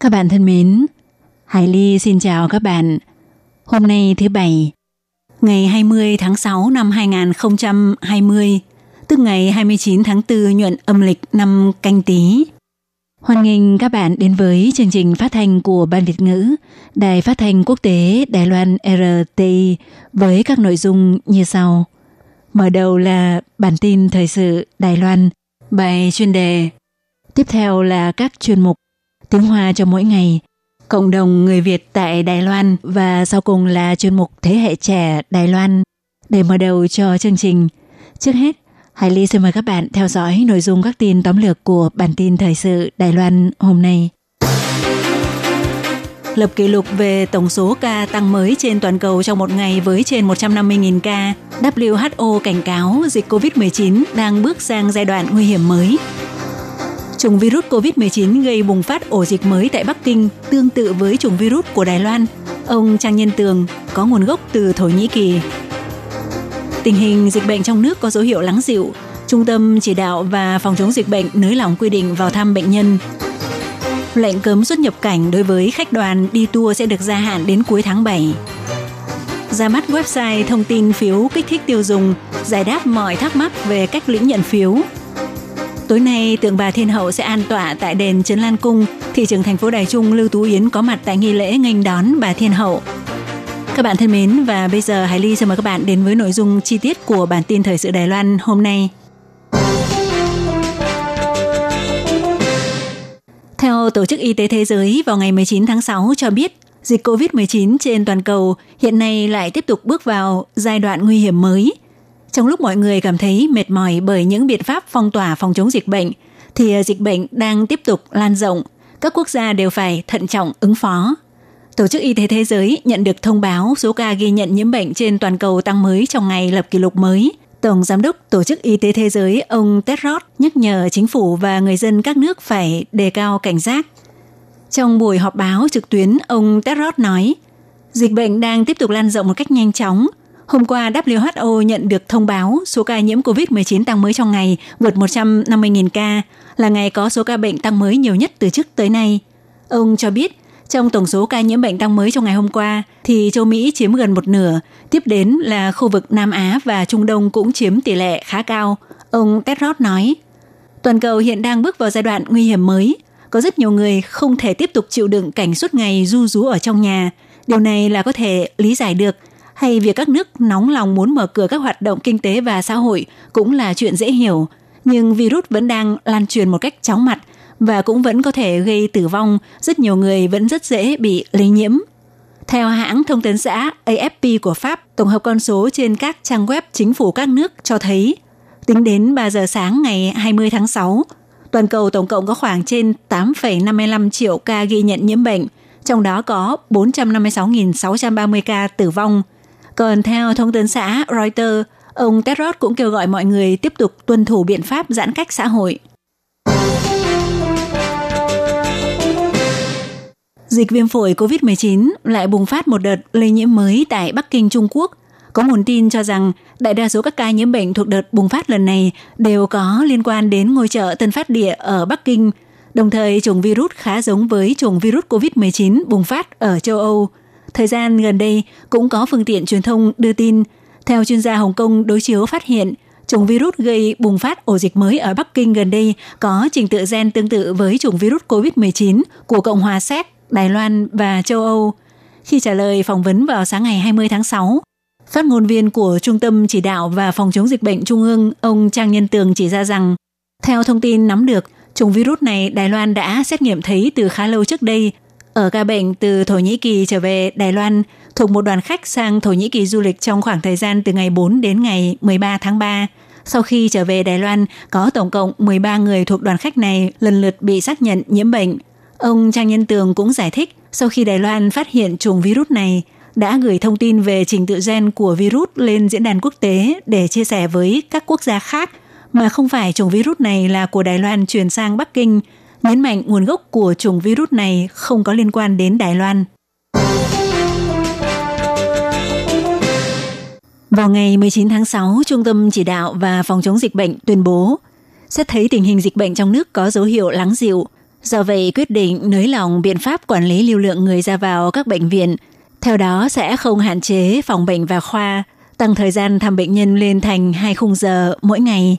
Các bạn thân mến, Hải Ly xin chào các bạn. Hôm nay thứ Bảy, ngày 20 tháng 6 năm 2020, tức ngày 29 tháng 4 nhuận âm lịch năm canh tí. Hoan nghênh các bạn đến với chương trình phát thanh của Ban Việt ngữ, Đài phát thanh quốc tế Đài Loan RTI với các nội dung như sau. Mở đầu là bản tin thời sự Đài Loan, bài chuyên đề. Tiếp theo là các chuyên mục tiếng Hoa cho mỗi ngày, cộng đồng người Việt tại Đài Loan và sau cùng là chuyên mục Thế hệ trẻ Đài Loan. Để mở đầu cho chương trình, trước hết, Hải Ly xin mời các bạn theo dõi nội dung các tin tóm lược của bản tin thời sự Đài Loan hôm nay. Lập kỷ lục về tổng số ca tăng mới trên toàn cầu trong một ngày với trên 150.000 ca, WHO cảnh cáo dịch COVID-19 đang bước sang giai đoạn nguy hiểm mới. Chủng virus COVID-19 gây bùng phát ổ dịch mới tại Bắc Kinh tương tự với chủng virus của Đài Loan. Ông Trang Nhân Tường có nguồn gốc từ Thổ Nhĩ Kỳ. Tình hình dịch bệnh trong nước có dấu hiệu lắng dịu. Trung tâm chỉ đạo và phòng chống dịch bệnh nới lỏng quy định vào thăm bệnh nhân. Lệnh cấm xuất nhập cảnh đối với khách đoàn đi tour sẽ được gia hạn đến cuối tháng 7. Ra mắt website thông tin phiếu kích thích tiêu dùng, giải đáp mọi thắc mắc về cách lĩnh nhận phiếu. Tối nay, tượng bà Thiên Hậu sẽ an tọa tại đền Trấn Lan Cung. Thị trưởng thành phố Đài Trung Lưu Tú Yến có mặt tại nghi lễ nghênh đón bà Thiên Hậu. Các bạn thân mến, và bây giờ Hải Ly sẽ mời các bạn đến với nội dung chi tiết của bản tin thời sự Đài Loan hôm nay. Theo Tổ chức Y tế Thế giới vào ngày 19 tháng 6 cho biết, dịch COVID-19 trên toàn cầu hiện nay lại tiếp tục bước vào giai đoạn nguy hiểm mới. Trong lúc mọi người cảm thấy mệt mỏi bởi những biện pháp phong tỏa phòng chống dịch bệnh, thì ờ, dịch bệnh đang tiếp tục lan rộng. Các quốc gia đều phải thận trọng ứng phó. Tổ chức Y tế Thế giới nhận được thông báo số ca ghi nhận nhiễm bệnh trên toàn cầu tăng mới trong ngày lập kỷ lục mới. Tổng Giám đốc Tổ chức Y tế Thế giới ông Tedros nhắc nhở chính phủ và người dân các nước phải đề cao cảnh giác. Trong buổi họp báo trực tuyến, ông Tedros nói, dịch bệnh đang tiếp tục lan rộng một cách nhanh chóng. Hôm qua, WHO nhận được thông báo số ca nhiễm COVID-19 tăng mới trong ngày vượt 150.000 ca, là ngày có số ca bệnh tăng mới nhiều nhất từ trước tới nay. Ông cho biết, trong tổng số ca nhiễm bệnh tăng mới trong ngày hôm qua, thì châu Mỹ chiếm gần một nửa, tiếp đến là khu vực Nam Á và Trung Đông cũng chiếm tỷ lệ khá cao. Ông Tedros nói, toàn cầu hiện đang bước vào giai đoạn nguy hiểm mới. Có rất nhiều người không thể tiếp tục chịu đựng cảnh suốt ngày du rú ở trong nhà. Điều này là có thể lý giải được, hay việc các nước nóng lòng muốn mở cửa các hoạt động kinh tế và xã hội cũng là chuyện dễ hiểu. Nhưng virus vẫn đang lan truyền một cách chóng mặt và cũng vẫn có thể gây tử vong, rất nhiều người vẫn rất dễ bị lây nhiễm. Theo hãng thông tấn xã AFP của Pháp, tổng hợp con số trên các trang web chính phủ các nước cho thấy, tính đến 3 giờ sáng ngày 20 tháng 6, toàn cầu tổng cộng có khoảng trên 8,55 triệu ca ghi nhận nhiễm bệnh, trong đó có 456.630 ca tử vong. Còn theo thông tấn xã Reuters, ông Tedros cũng kêu gọi mọi người tiếp tục tuân thủ biện pháp giãn cách xã hội. Dịch viêm phổi COVID-19 lại bùng phát một đợt lây nhiễm mới tại Bắc Kinh, Trung Quốc. Có nguồn tin cho rằng đại đa số các ca nhiễm bệnh thuộc đợt bùng phát lần này đều có liên quan đến ngôi chợ Tân Phát Địa ở Bắc Kinh. Đồng thời, chủng virus khá giống với chủng virus COVID-19 bùng phát ở châu Âu. Thời gian gần đây cũng có phương tiện truyền thông đưa tin. Theo chuyên gia Hồng Kông đối chiếu phát hiện, chủng virus gây bùng phát ổ dịch mới ở Bắc Kinh gần đây có trình tự gen tương tự với chủng virus COVID-19 của Cộng hòa Séc Đài Loan và châu Âu. Khi trả lời phỏng vấn vào sáng ngày 20 tháng 6, phát ngôn viên của Trung tâm Chỉ đạo và Phòng chống dịch bệnh Trung ương, ông Trang Nhân Tường chỉ ra rằng, theo thông tin nắm được, chủng virus này Đài Loan đã xét nghiệm thấy từ khá lâu trước đây ở ca bệnh từ Thổ Nhĩ Kỳ trở về Đài Loan thuộc một đoàn khách sang Thổ Nhĩ Kỳ du lịch trong khoảng thời gian từ ngày 4 đến ngày 13 tháng 3. Sau khi trở về Đài Loan, có tổng cộng 13 người thuộc đoàn khách này lần lượt bị xác nhận nhiễm bệnh. Ông Trang Nhân Tường cũng giải thích, sau khi Đài Loan phát hiện chủng virus này, đã gửi thông tin về trình tự gen của virus lên diễn đàn quốc tế để chia sẻ với các quốc gia khác, mà không phải chủng virus này là của Đài Loan truyền sang Bắc Kinh, nhấn mạnh nguồn gốc của chủng virus này không có liên quan đến Đài Loan. Vào ngày 19 tháng 6, Trung tâm Chỉ đạo và Phòng chống dịch bệnh tuyên bố xét thấy tình hình dịch bệnh trong nước có dấu hiệu lắng dịu. Do vậy, quyết định nới lỏng biện pháp quản lý lưu lượng người ra vào các bệnh viện. Theo đó, sẽ không hạn chế phòng bệnh và khoa, tăng thời gian thăm bệnh nhân lên thành 2 khung giờ mỗi ngày.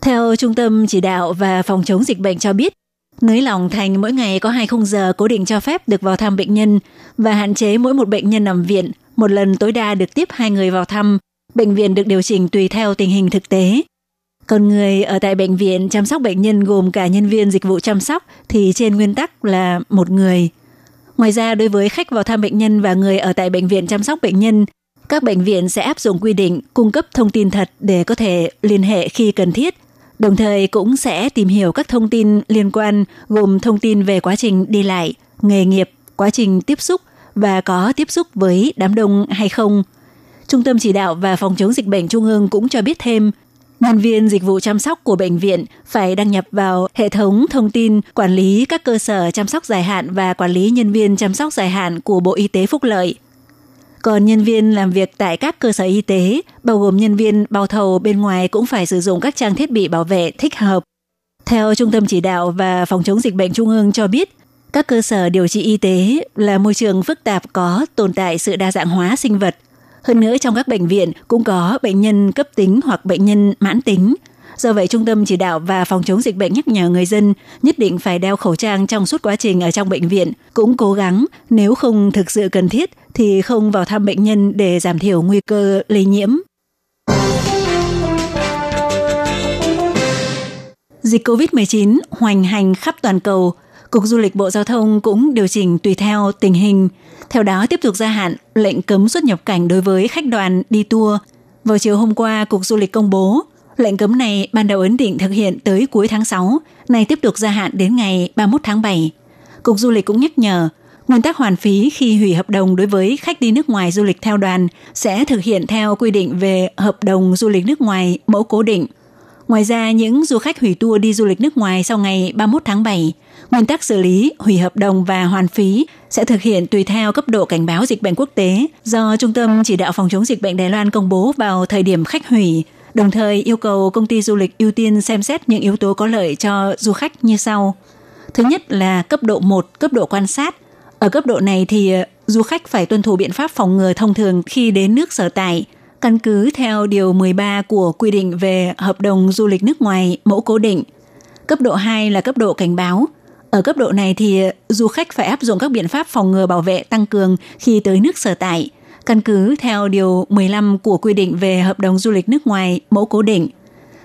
Theo Trung tâm Chỉ đạo và Phòng chống dịch bệnh cho biết, nới lỏng thành mỗi ngày có 2 khung giờ cố định cho phép được vào thăm bệnh nhân và hạn chế mỗi một bệnh nhân nằm viện một lần tối đa được tiếp hai người vào thăm. Bệnh viện được điều chỉnh tùy theo tình hình thực tế. Còn người ở tại bệnh viện chăm sóc bệnh nhân gồm cả nhân viên dịch vụ chăm sóc thì trên nguyên tắc là một người. Ngoài ra, đối với khách vào thăm bệnh nhân và người ở tại bệnh viện chăm sóc bệnh nhân, các bệnh viện sẽ áp dụng quy định cung cấp thông tin thật để có thể liên hệ khi cần thiết. Đồng thời cũng sẽ tìm hiểu các thông tin liên quan gồm thông tin về quá trình đi lại, nghề nghiệp, quá trình tiếp xúc và có tiếp xúc với đám đông hay không. Trung tâm Chỉ đạo và Phòng chống dịch bệnh Trung ương cũng cho biết thêm, nhân viên dịch vụ chăm sóc của bệnh viện phải đăng nhập vào hệ thống thông tin quản lý các cơ sở chăm sóc dài hạn và quản lý nhân viên chăm sóc dài hạn của Bộ Y tế Phúc Lợi. Còn nhân viên làm việc tại các cơ sở y tế, bao gồm nhân viên bao thầu bên ngoài cũng phải sử dụng các trang thiết bị bảo vệ thích hợp. Theo Trung tâm Chỉ đạo và Phòng chống dịch bệnh Trung ương cho biết, các cơ sở điều trị y tế là môi trường phức tạp có tồn tại sự đa dạng hóa sinh vật. Hơn nữa trong các bệnh viện cũng có bệnh nhân cấp tính hoặc bệnh nhân mãn tính. Do vậy, Trung tâm Chỉ đạo và Phòng chống dịch bệnh nhắc nhở người dân nhất định phải đeo khẩu trang trong suốt quá trình ở trong bệnh viện, cũng cố gắng nếu không thực sự cần thiết thì không vào thăm bệnh nhân để giảm thiểu nguy cơ lây nhiễm. Dịch COVID-19 hoành hành khắp toàn cầu – Cục Du lịch Bộ Giao thông cũng điều chỉnh tùy theo tình hình. Theo đó tiếp tục gia hạn lệnh cấm xuất nhập cảnh đối với khách đoàn đi tour. Vào chiều hôm qua, Cục Du lịch công bố lệnh cấm này ban đầu ấn định thực hiện tới cuối tháng 6, này tiếp tục gia hạn đến ngày 31 tháng 7. Cục Du lịch cũng nhắc nhở, nguyên tắc hoàn phí khi hủy hợp đồng đối với khách đi nước ngoài du lịch theo đoàn sẽ thực hiện theo quy định về hợp đồng du lịch nước ngoài mẫu cố định. Ngoài ra, những du khách hủy tour đi du lịch nước ngoài sau ngày 31 tháng 7 Nguyên tắc xử lý, hủy hợp đồng và hoàn phí sẽ thực hiện tùy theo cấp độ cảnh báo dịch bệnh quốc tế do Trung tâm Chỉ đạo Phòng chống dịch bệnh Đài Loan công bố vào thời điểm khách hủy, đồng thời yêu cầu công ty du lịch ưu tiên xem xét những yếu tố có lợi cho du khách như sau. Thứ nhất là cấp độ 1, cấp độ quan sát. Ở cấp độ này thì ờ, du khách phải tuân thủ biện pháp phòng ngừa thông thường khi đến nước sở tại, căn cứ theo điều 13 của quy định về hợp đồng du lịch nước ngoài mẫu cố định. Cấp độ 2 là cấp độ cảnh báo, ở cấp độ này thì ờ, du khách phải áp dụng các biện pháp phòng ngừa bảo vệ tăng cường khi tới nước sở tại, căn cứ theo điều 15 của quy định về hợp đồng du lịch nước ngoài mẫu cố định.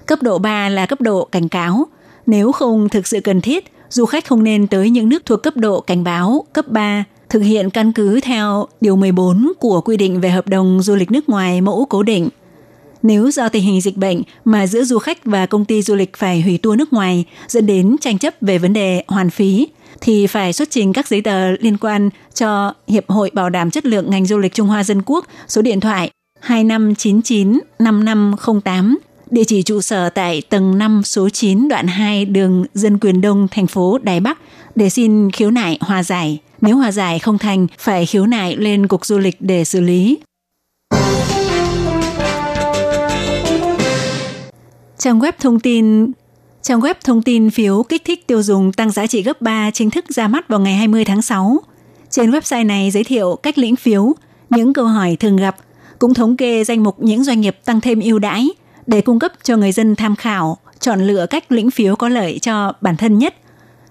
Cấp độ 3 là cấp độ cảnh cáo. Nếu không thực sự cần thiết, du khách không nên tới những nước thuộc cấp độ cảnh báo cấp 3, thực hiện căn cứ theo điều 14 của quy định về hợp đồng du lịch nước ngoài mẫu cố định – nếu do tình hình dịch bệnh mà giữa du khách và công ty du lịch phải hủy tour nước ngoài dẫn đến tranh chấp về vấn đề hoàn phí, thì phải xuất trình các giấy tờ liên quan cho Hiệp hội Bảo đảm Chất lượng ngành du lịch Trung Hoa Dân Quốc số điện thoại 2599 5508 địa chỉ trụ sở tại tầng 5 số 9 đoạn 2 đường Dân Quyền Đông, thành phố Đài Bắc để xin khiếu nại hòa giải. Nếu hòa giải không thành, phải khiếu nại lên Cục Du lịch để xử lý. Trang web thông tin Trang web thông tin phiếu kích thích tiêu dùng tăng giá trị gấp 3 chính thức ra mắt vào ngày 20 tháng 6. Trên website này giới thiệu cách lĩnh phiếu, những câu hỏi thường gặp, cũng thống kê danh mục những doanh nghiệp tăng thêm ưu đãi để cung cấp cho người dân tham khảo, chọn lựa cách lĩnh phiếu có lợi cho bản thân nhất.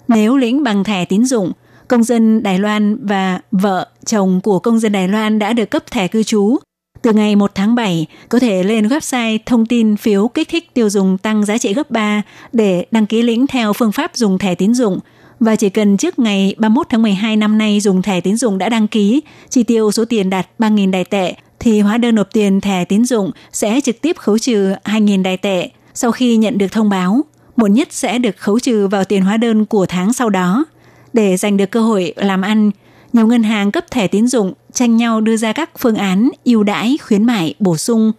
Nếu lĩnh bằng thẻ tín dụng, công dân Đài Loan và vợ, chồng của công dân Đài Loan đã được cấp thẻ cư trú từ ngày 1 tháng 7, có thể lên website thông tin phiếu kích thích tiêu dùng tăng giá trị gấp 3 để đăng ký lĩnh theo phương pháp dùng thẻ tín dụng và chỉ cần trước ngày 31 tháng 12 năm nay dùng thẻ tín dụng đã đăng ký, chi tiêu số tiền đạt 3.000 đài tệ, thì hóa đơn nộp tiền thẻ tín dụng sẽ trực tiếp khấu trừ 2.000 đài tệ sau khi nhận được thông báo. Muộn nhất sẽ được khấu trừ vào tiền hóa đơn của tháng sau đó. Để giành được cơ hội làm ăn, nhiều ngân hàng cấp thẻ tín dụng tranh nhau đưa ra các phương án ưu đãi khuyến mại bổ sung.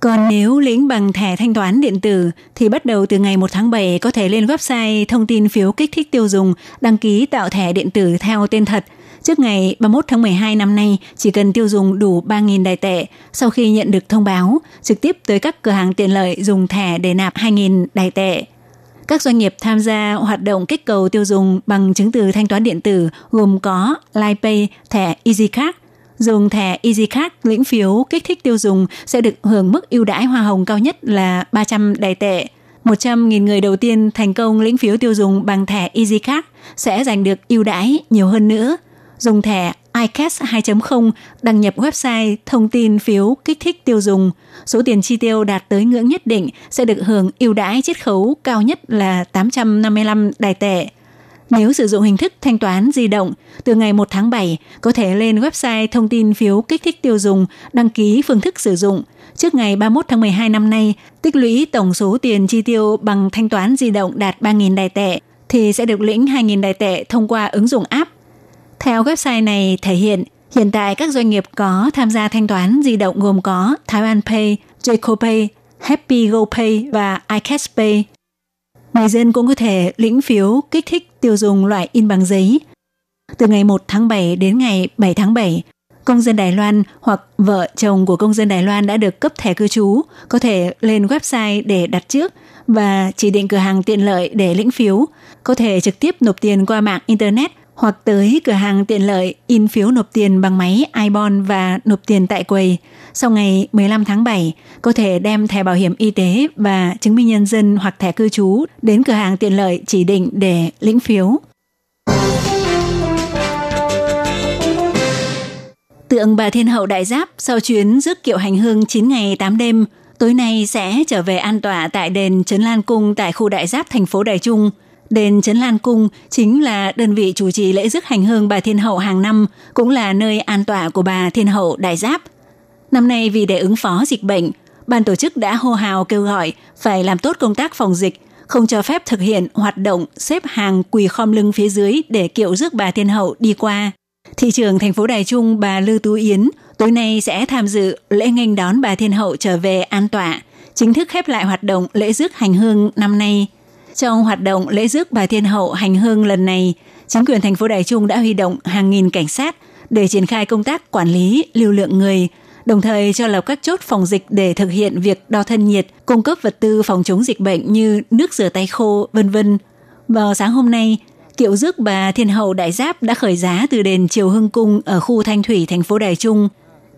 Còn nếu lĩnh bằng thẻ thanh toán điện tử thì bắt đầu từ ngày 1 tháng 7 có thể lên website thông tin phiếu kích thích tiêu dùng đăng ký tạo thẻ điện tử theo tên thật. Trước ngày 31 tháng 12 năm nay, chỉ cần tiêu dùng đủ 3.000 đài tệ sau khi nhận được thông báo, trực tiếp tới các cửa hàng tiện lợi dùng thẻ để nạp 2.000 đài tệ. Các doanh nghiệp tham gia hoạt động kích cầu tiêu dùng bằng chứng từ thanh toán điện tử gồm có LivePay, thẻ EasyCard. Dùng thẻ EasyCard lĩnh phiếu kích thích tiêu dùng sẽ được hưởng mức ưu đãi hoa hồng cao nhất là 300 đài tệ. 100.000 người đầu tiên thành công lĩnh phiếu tiêu dùng bằng thẻ EasyCard sẽ giành được ưu đãi nhiều hơn nữa. Dùng thẻ ICAS 2.0 đăng nhập website thông tin phiếu kích thích tiêu dùng. Số tiền chi tiêu đạt tới ngưỡng nhất định sẽ được hưởng ưu đãi chiết khấu cao nhất là 855 đài tệ. Nếu sử dụng hình thức thanh toán di động, từ ngày 1 tháng 7 có thể lên website thông tin phiếu kích thích tiêu dùng, đăng ký phương thức sử dụng. Trước ngày 31 tháng 12 năm nay, tích lũy tổng số tiền chi tiêu bằng thanh toán di động đạt 3.000 đài tệ, thì sẽ được lĩnh 2.000 đài tệ thông qua ứng dụng app theo website này thể hiện, hiện tại các doanh nghiệp có tham gia thanh toán di động gồm có Taiwan Pay, Jayco Pay, Happy Go Pay và iCash Pay. Người dân cũng có thể lĩnh phiếu kích thích tiêu dùng loại in bằng giấy. Từ ngày 1 tháng 7 đến ngày 7 tháng 7, công dân Đài Loan hoặc vợ chồng của công dân Đài Loan đã được cấp thẻ cư trú có thể lên website để đặt trước và chỉ định cửa hàng tiện lợi để lĩnh phiếu, có thể trực tiếp nộp tiền qua mạng Internet hoặc tới cửa hàng tiện lợi in phiếu nộp tiền bằng máy iBon và nộp tiền tại quầy. Sau ngày 15 tháng 7, có thể đem thẻ bảo hiểm y tế và chứng minh nhân dân hoặc thẻ cư trú đến cửa hàng tiện lợi chỉ định để lĩnh phiếu. Tượng bà Thiên Hậu Đại Giáp sau chuyến rước kiệu hành hương 9 ngày 8 đêm, tối nay sẽ trở về an tọa tại đền Trấn Lan Cung tại khu Đại Giáp thành phố Đài Trung – Đền Trấn Lan Cung chính là đơn vị chủ trì lễ rước hành hương bà Thiên Hậu hàng năm, cũng là nơi an tọa của bà Thiên Hậu Đại Giáp. Năm nay vì để ứng phó dịch bệnh, ban tổ chức đã hô hào kêu gọi phải làm tốt công tác phòng dịch, không cho phép thực hiện hoạt động xếp hàng quỳ khom lưng phía dưới để kiệu rước bà Thiên Hậu đi qua. Thị trưởng thành phố Đài Trung bà Lư Tú Yến tối nay sẽ tham dự lễ nghênh đón bà Thiên Hậu trở về an tọa, chính thức khép lại hoạt động lễ rước hành hương năm nay – trong hoạt động lễ rước bà Thiên Hậu hành hương lần này, chính quyền thành phố Đài Trung đã huy động hàng nghìn cảnh sát để triển khai công tác quản lý lưu lượng người, đồng thời cho lập các chốt phòng dịch để thực hiện việc đo thân nhiệt, cung cấp vật tư phòng chống dịch bệnh như nước rửa tay khô, vân vân. Vào sáng hôm nay, kiệu rước bà Thiên Hậu Đại Giáp đã khởi giá từ đền Triều Hưng Cung ở khu Thanh Thủy, thành phố Đài Trung.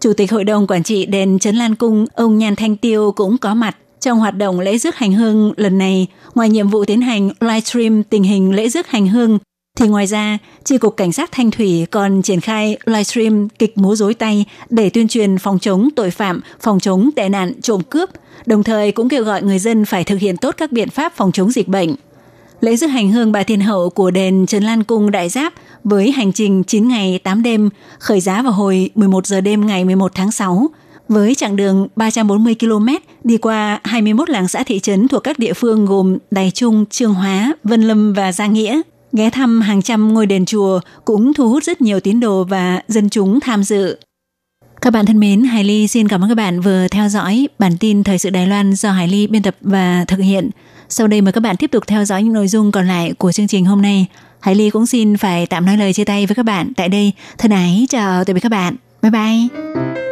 Chủ tịch Hội đồng Quản trị đền Trấn Lan Cung, ông Nhan Thanh Tiêu cũng có mặt. Trong hoạt động lễ rước hành hương lần này, ngoài nhiệm vụ tiến hành livestream tình hình lễ rước hành hương, thì ngoài ra, Chi cục Cảnh sát Thanh Thủy còn triển khai livestream kịch múa rối tay để tuyên truyền phòng chống tội phạm, phòng chống tệ nạn trộm cướp, đồng thời cũng kêu gọi người dân phải thực hiện tốt các biện pháp phòng chống dịch bệnh. Lễ rước hành hương bà Thiên Hậu của đền Trần Lan Cung Đại Giáp với hành trình 9 ngày 8 đêm khởi giá vào hồi 11 giờ đêm ngày 11 tháng 6 với chặng đường 340 km đi qua 21 làng xã thị trấn thuộc các địa phương gồm Đài Trung, Trương Hóa, Vân Lâm và Gia Nghĩa. Ghé thăm hàng trăm ngôi đền chùa cũng thu hút rất nhiều tín đồ và dân chúng tham dự. Các bạn thân mến, Hải Ly xin cảm ơn các bạn vừa theo dõi bản tin Thời sự Đài Loan do Hải Ly biên tập và thực hiện. Sau đây mời các bạn tiếp tục theo dõi những nội dung còn lại của chương trình hôm nay. Hải Ly cũng xin phải tạm nói lời chia tay với các bạn tại đây. Thân ái, chào tạm biệt các bạn. Bye bye.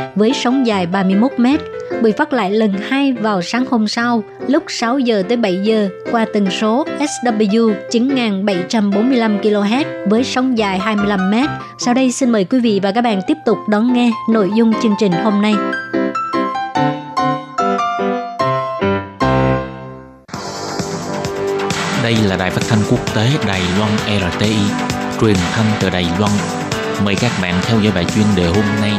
với sóng dài 31 m bị phát lại lần hai vào sáng hôm sau lúc 6 giờ tới 7 giờ qua tần số SW 9745 kHz với sóng dài 25 m. Sau đây xin mời quý vị và các bạn tiếp tục đón nghe nội dung chương trình hôm nay. Đây là đài phát thanh quốc tế Đài Loan RTI, truyền thanh từ Đài Loan. Mời các bạn theo dõi bài chuyên đề hôm nay.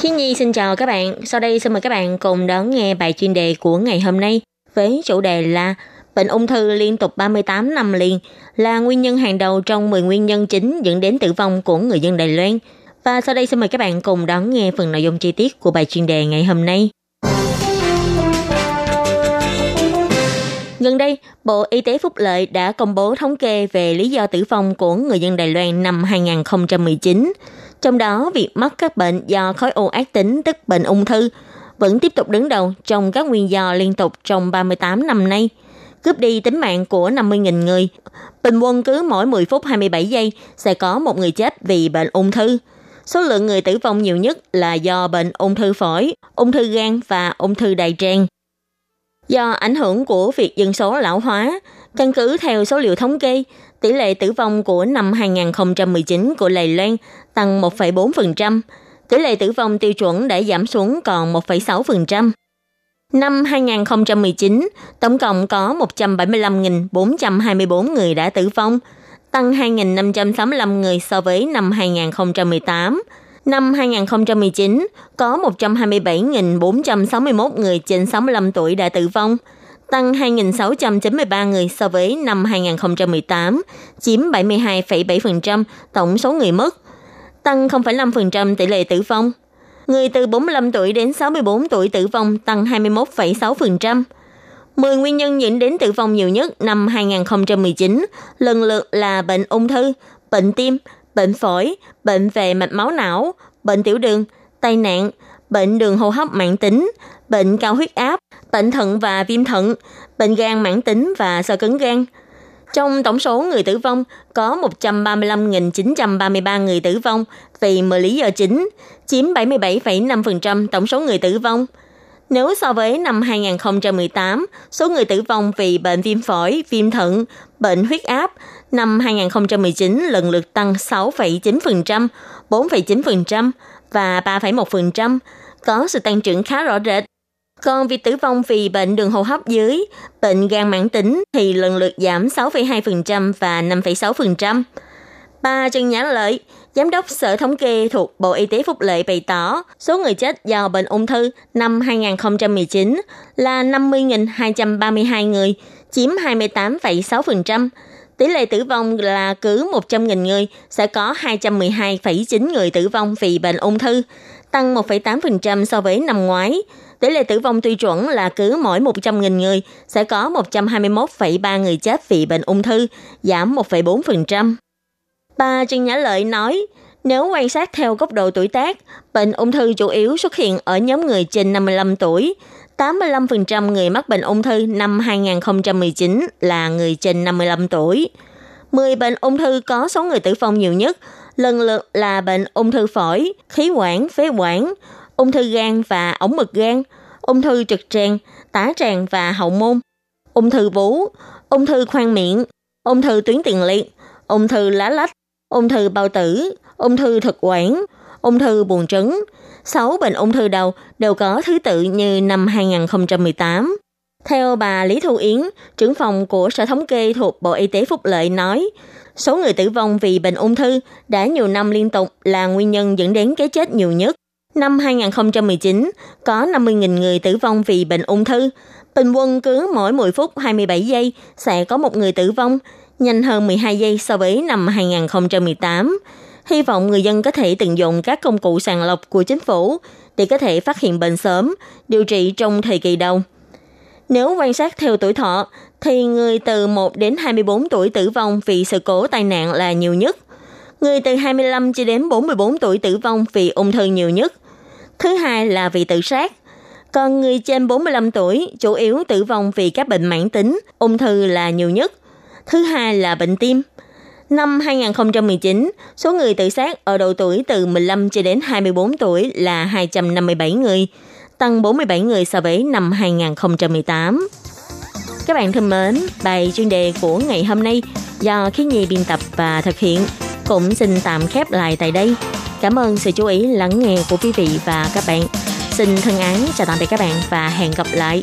Khi Nhi xin chào các bạn. Sau đây xin mời các bạn cùng đón nghe bài chuyên đề của ngày hôm nay với chủ đề là bệnh ung thư liên tục 38 năm liền là nguyên nhân hàng đầu trong 10 nguyên nhân chính dẫn đến tử vong của người dân Đài Loan. Và sau đây xin mời các bạn cùng đón nghe phần nội dung chi tiết của bài chuyên đề ngày hôm nay. Gần đây, Bộ Y tế Phúc Lợi đã công bố thống kê về lý do tử vong của người dân Đài Loan năm 2019. Trong đó, việc mắc các bệnh do khối u ác tính tức bệnh ung thư vẫn tiếp tục đứng đầu trong các nguyên do liên tục trong 38 năm nay, cướp đi tính mạng của 50.000 người. Bình quân cứ mỗi 10 phút 27 giây sẽ có một người chết vì bệnh ung thư. Số lượng người tử vong nhiều nhất là do bệnh ung thư phổi, ung thư gan và ung thư đại tràng. Do ảnh hưởng của việc dân số lão hóa, căn cứ theo số liệu thống kê, tỷ lệ tử vong của năm 2019 của lầy Loan tăng 1,4%, tỷ lệ tử vong tiêu chuẩn đã giảm xuống còn 1,6%. Năm 2019, tổng cộng có 175.424 người đã tử vong, tăng 2.565 người so với năm 2018. Năm 2019, có 127.461 người trên 65 tuổi đã tử vong, tăng 2.693 người so với năm 2018, chiếm 72,7% tổng số người mất, tăng 0,5% tỷ lệ tử vong. Người từ 45 tuổi đến 64 tuổi tử vong tăng 21,6%. 10 nguyên nhân dẫn đến tử vong nhiều nhất năm 2019 lần lượt là bệnh ung thư, bệnh tim, bệnh phổi, bệnh về mạch máu não, bệnh tiểu đường, tai nạn, bệnh đường hô hấp mãn tính, bệnh cao huyết áp, bệnh thận và viêm thận, bệnh gan mãn tính và sơ cứng gan. Trong tổng số người tử vong, có 135.933 người tử vong vì 10 lý do chính, chiếm 77,5% tổng số người tử vong. Nếu so với năm 2018, số người tử vong vì bệnh viêm phổi, viêm thận, bệnh huyết áp năm 2019 lần lượt tăng 6,9%, 4,9% và 3,1%, có sự tăng trưởng khá rõ rệt. Còn việc tử vong vì bệnh đường hô hấp dưới, bệnh gan mãn tính thì lần lượt giảm 6,2% và 5,6%. Bà Trần Nhã Lợi, Giám đốc Sở Thống kê thuộc Bộ Y tế Phúc Lợi bày tỏ, số người chết do bệnh ung thư năm 2019 là 50.232 người, chiếm 28,6%. Tỷ lệ tử vong là cứ 100.000 người sẽ có 212,9 người tử vong vì bệnh ung thư, tăng 1,8% so với năm ngoái. Tỷ lệ tử vong tuy chuẩn là cứ mỗi 100.000 người sẽ có 121,3 người chết vì bệnh ung thư, giảm 1,4%. Bà Trần Nhã Lợi nói, nếu quan sát theo góc độ tuổi tác, bệnh ung thư chủ yếu xuất hiện ở nhóm người trên 55 tuổi. 85% người mắc bệnh ung thư năm 2019 là người trên 55 tuổi. 10 bệnh ung thư có số người tử vong nhiều nhất, lần lượt là bệnh ung thư phổi, khí quản, phế quản, ung thư gan và ống mực gan, ung thư trực tràng, tá tràng và hậu môn, ung thư vú, ung thư khoang miệng, ung thư tuyến tiền liệt, ung thư lá lách, ung thư bao tử, ung thư thực quản, ung thư buồng trứng. 6 bệnh ung thư đầu đều có thứ tự như năm 2018. Theo bà Lý Thu Yến, trưởng phòng của Sở Thống kê thuộc Bộ Y tế Phúc Lợi nói, số người tử vong vì bệnh ung thư đã nhiều năm liên tục là nguyên nhân dẫn đến cái chết nhiều nhất. Năm 2019, có 50.000 người tử vong vì bệnh ung thư. Bình quân cứ mỗi 10 phút 27 giây sẽ có một người tử vong, nhanh hơn 12 giây so với năm 2018. Hy vọng người dân có thể tận dụng các công cụ sàng lọc của chính phủ để có thể phát hiện bệnh sớm, điều trị trong thời kỳ đầu. Nếu quan sát theo tuổi thọ, thì người từ 1 đến 24 tuổi tử vong vì sự cố tai nạn là nhiều nhất. Người từ 25 cho đến 44 tuổi tử vong vì ung thư nhiều nhất. Thứ hai là vì tự sát. Còn người trên 45 tuổi chủ yếu tử vong vì các bệnh mãn tính, ung thư là nhiều nhất. Thứ hai là bệnh tim. Năm 2019, số người tự sát ở độ tuổi từ 15 cho đến 24 tuổi là 257 người, tăng 47 người so với năm 2018. Các bạn thân mến, bài chuyên đề của ngày hôm nay do Khí Nhi biên tập và thực hiện cũng xin tạm khép lại tại đây. Cảm ơn sự chú ý lắng nghe của quý vị và các bạn. Xin thân ái chào tạm biệt các bạn và hẹn gặp lại.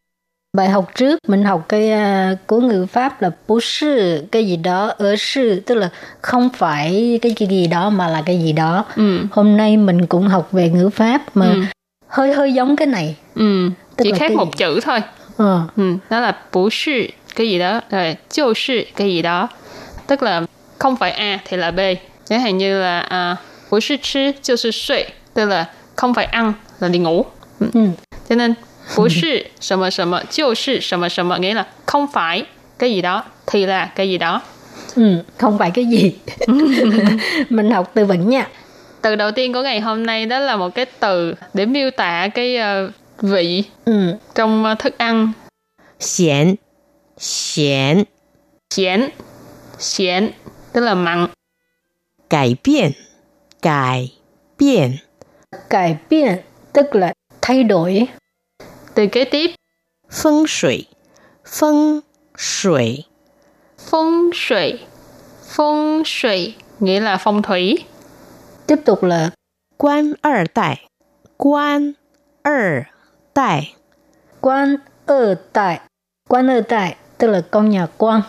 Bài học trước mình học cái uh, của ngữ pháp là bố sư cái gì đó ở sư tức là không phải cái gì, gì đó mà là cái gì đó. Ừ. Hôm nay mình cũng học về ngữ pháp mà Ừ. hơi hơi giống cái này. Ừ. Tức Chỉ khác cái một chữ thôi. Ờ. Ừ. Đó là bú sư cái gì đó, rồi chiêu sư cái gì đó. Tức là không phải A thì là B. Chẳng hạn như là à, bú sư chứ, chiêu sư suy. Tức là không phải ăn là đi ngủ. Ừ. Ừ. Cho nên bú sư, 什么什么,就是什么什么 nghĩa là không phải cái gì đó thì là cái gì đó. Ừ, không phải cái gì. mình học từ vựng nha. Từ đầu tiên của ngày hôm nay đó là một cái từ để miêu tả cái ờ, vị Ừ. trong ờ, thức ăn 咸咸 xiển xiển tức là mặn 改变改变 Cải biện tức là thay đổi. từ kế tiếp 风水风水 phong thủy phong thủy nghĩa là phong thủy Tiếp tục là 官二代官二代 quan ơ tại. Quan ơ tại tức là con nhà quan.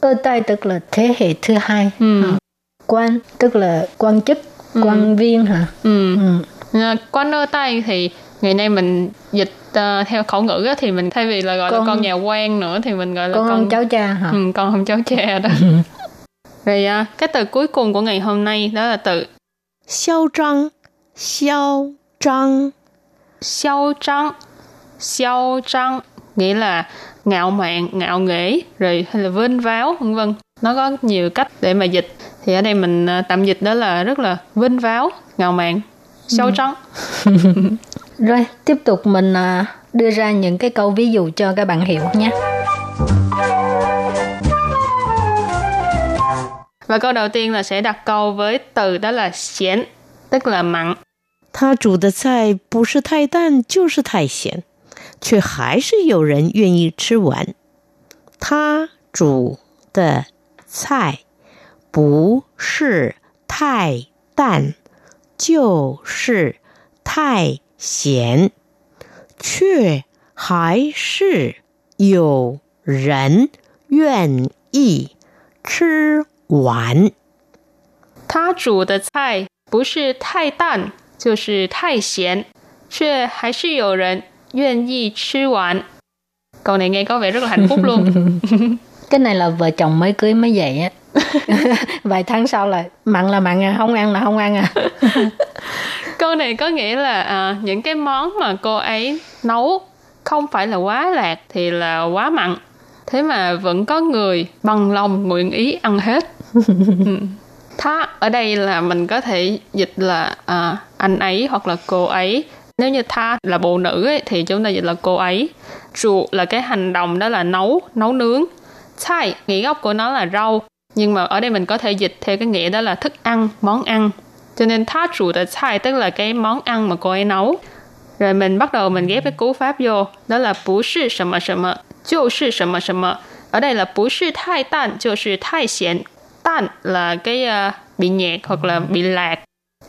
Ơ tại tức là thế hệ thứ hai. ừ. Quan tức là quan chức, Ừ. quan viên hả? Ừ. Ừ. À, quan ơ tay thì ngày nay mình dịch uh, theo khẩu ngữ á, thì mình thay vì là gọi con, là con nhà quan nữa thì mình gọi là con, con cháu cha hả? Ừ, con không cháu cha đó. Rồi uh, ờ, cái từ cuối cùng của ngày hôm nay đó là từ xiao trăng xiao trăng xiao trăng xiao trăng nghĩa là ngạo mạn ngạo nghễ rồi hay là vinh váo vân vân. Nó có nhiều cách để mà dịch. Thì ở đây mình ờ, tạm dịch đó là rất là vinh váo ngạo mạn. Sâu trắng ừ. Rồi, tiếp tục mình à, đưa ra những cái câu ví dụ cho các bạn hiểu nhé. và câu đầu tiên là sẽ đặt câu với từ đó là xiển tức là mặn 他煮的菜不是太淡就是太咸，却还是有人愿意吃完。他煮的菜不是太淡就是太 咸，却还是有人愿意吃完。他煮的菜不是太淡就是太咸却还是有人愿意吃完 câu này nghe có vẻ rất là hạnh phúc luôn Cái này là vợ chồng mới cưới mới vậy á. Vài tháng sau là mặn là mặn à, không ăn là không ăn à. câu này có nghĩa là à, những cái món mà cô ấy nấu không phải là quá lạc thì là quá mặn. Thế mà vẫn có người bằng lòng nguyện ý ăn hết. Ừ. tha ở đây là mình có thể dịch là à, anh ấy hoặc là cô ấy. Nếu như tha là bộ nữ ấy, thì chúng ta dịch là cô ấy. Trụ là cái hành động đó là nấu nấu nướng. Chai nghĩa gốc của nó là rau. Nhưng mà ở đây mình có thể dịch theo cái nghĩa đó là thức ăn món ăn. Cho nên tha chủ the 菜 tức là cái món ăn mà cô ấy nấu. Rồi mình bắt đầu mình ghép cái cú pháp vô, đó là bú sư sầm mờ sầm mờ, chô sư sầm mờ sầm. Ở đây là bú sư thai tan, chô sư thai xiển. Tan là cái uh, bị nhẹt hoặc là bị lạc.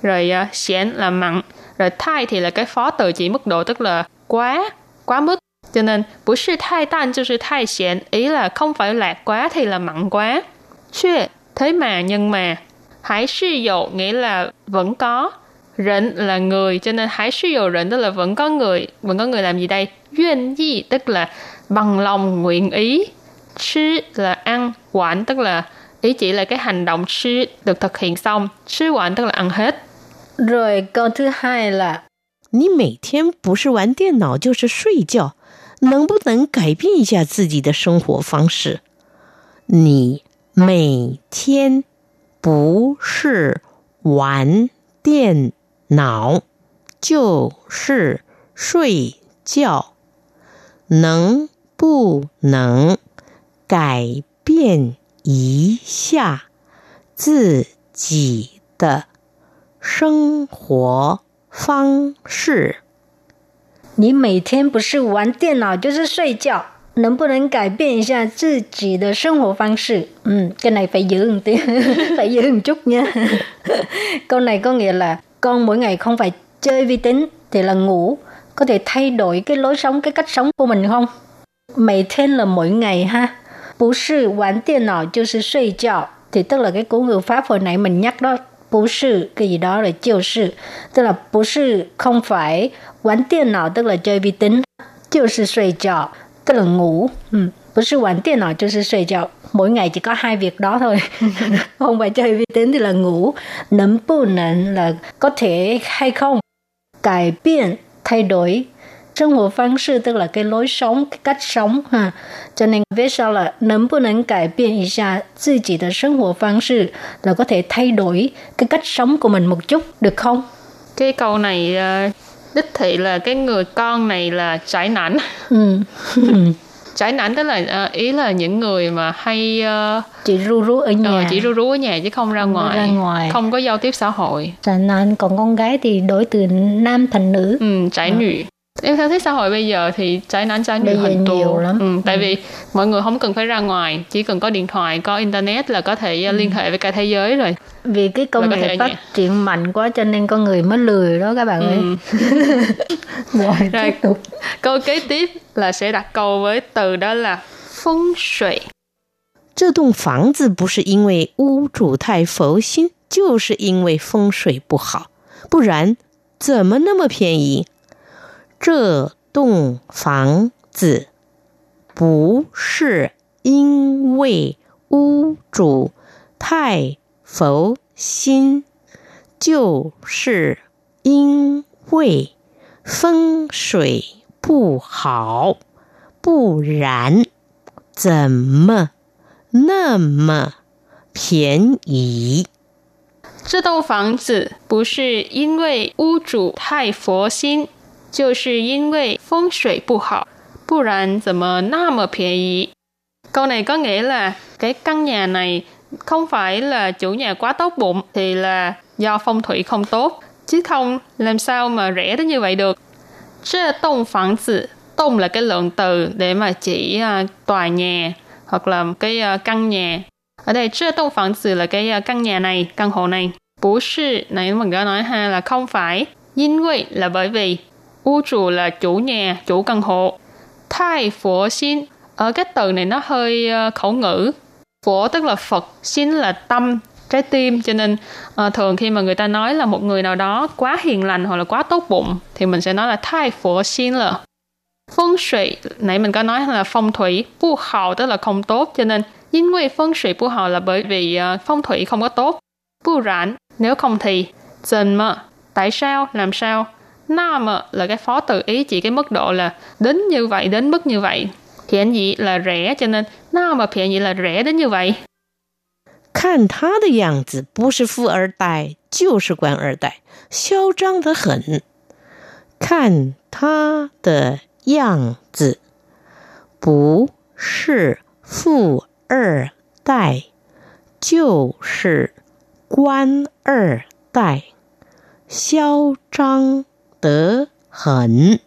Rồi ờ, uh, xiển là mặn. Rồi thai thì là cái phó từ chỉ mức độ tức là quá, quá mức. Cho nên bú sư thai tan, chô sư thai xiển. Ý là không phải lạc quá thì là mặn quá. Chuyện, thế mà, nhưng mà 还是有 nghĩa là vẫn có Rỉnh là người cho nên 还是有人 tức là vẫn có người vẫn có người làm gì đây 愿意 tức là bằng lòng nguyện ý Chứ là ăn Quản tức là ý chỉ là cái hành động chứ được thực hiện xong Chứ quản tức là ăn hết Rồi câu thứ hai là 你每天不是玩电脑就是睡觉，能不能改变一下自己的生活方式？你每天 不是玩电脑就是睡觉，能不能改变一下自己的生活方式。你每天不是玩电脑就是睡觉，能不能改变一下自己的生活方式? Ừ, cái này phải giữ một tí, phải giữ một chút nha. Câu này có nghĩa là con mỗi ngày không phải chơi vi tính thì là ngủ, có thể thay đổi cái lối sống, cái cách sống của mình không?每天 là mỗi ngày ha. 不是玩电脑就是睡觉 thì tức là cái cú ngữ pháp hồi nãy mình nhắc đó 不是 cái gì đó là 就是 tức là 不是 không phải 玩电脑 tức là chơi vi tính 就是睡觉 cái là ngủ. Ừ. sư quản tiền nói cho sư suy cho mỗi ngày chỉ có hai việc đó thôi. Không phải chơi vi tính thì là ngủ. Nấm bù nấn là có thể hay không? Cải biến thay đổi. Trong một phương thức tức là cái lối sống cái cách sống ha. Cho nên về sau là nấm bù nấn cải biến ý ra tự chỉ là sinh hoạt phương thức là có thể thay đổi cái cách sống của mình một chút được không? Cái câu này uh đích thị là cái người con này là trải nảnh. Ừ. trải nảnh tức là uh, ý là những người mà hay uh, chỉ ru rú ở nhà uh, chỉ ru rú ở nhà chứ không ra không ngoài ra ngoài không có giao tiếp xã hội trải nảnh còn con gái thì đổi từ nam thành nữ ừ, trải ừ. nữ em thấy xã hội bây giờ thì trái nắng trái nhiều hình nhiều lắm ừ, tại ừ. vì mọi người không cần phải ra ngoài chỉ cần có điện thoại có internet là có thể ừ. liên hệ với cả thế giới rồi vì cái công nghệ phát triển mạnh quá cho nên con người mới lười đó các bạn ơi ừ. rồi, rồi tiếp tục câu kế tiếp là sẽ đặt câu với từ đó là phong水这栋房子不是因为屋主太佛心，就是因为风水不好，不然怎么那么便宜？ 这栋房子不是因为屋主太佛心，就是因为风水不好，不然怎么那么便宜？这栋房子不是因为屋主太佛心。就是因为风水不好，不然怎么那么便宜？Câu này có nghĩa là cái căn nhà này không phải là chủ nhà quá tốt bụng thì là do phong thủy không tốt, chứ không làm sao mà rẻ đến như vậy được. 这栋房子 Tông là cái lượng từ để mà chỉ uh, tòa nhà hoặc là cái uh, căn nhà. Ở đây 这栋房子 là cái uh, căn nhà này, căn hộ này. 不是 này mình có nói ha là không phải. 因为 là bởi vì Vũ trụ là chủ nhà, chủ căn hộ. Thái phổ xin. Ở cái từ này nó hơi ờ, khẩu ngữ. Phổ tức là Phật, xin là tâm, trái tim cho nên uh, thường khi mà người ta nói là một người nào đó quá hiền lành hoặc là quá tốt bụng thì mình sẽ nói là Thái phổ xin là phong thủy nãy mình có nói là phong thủy bu hào tức là không tốt cho nên chính vì phong thủy bu hào là bởi vì uh, phong thủy không có tốt bu rãn nếu không thì dần mà tại sao làm sao Nam là cái phó từ ý chỉ cái mức độ là đến như vậy, đến mức như vậy. Thiện gì là rẻ cho nên Nam thiện gì là rẻ đến như vậy. 看他的样子，不是富二代就是官二代，嚣张得很。看他的样子，不是富二代就是官二代，嚣张 得很。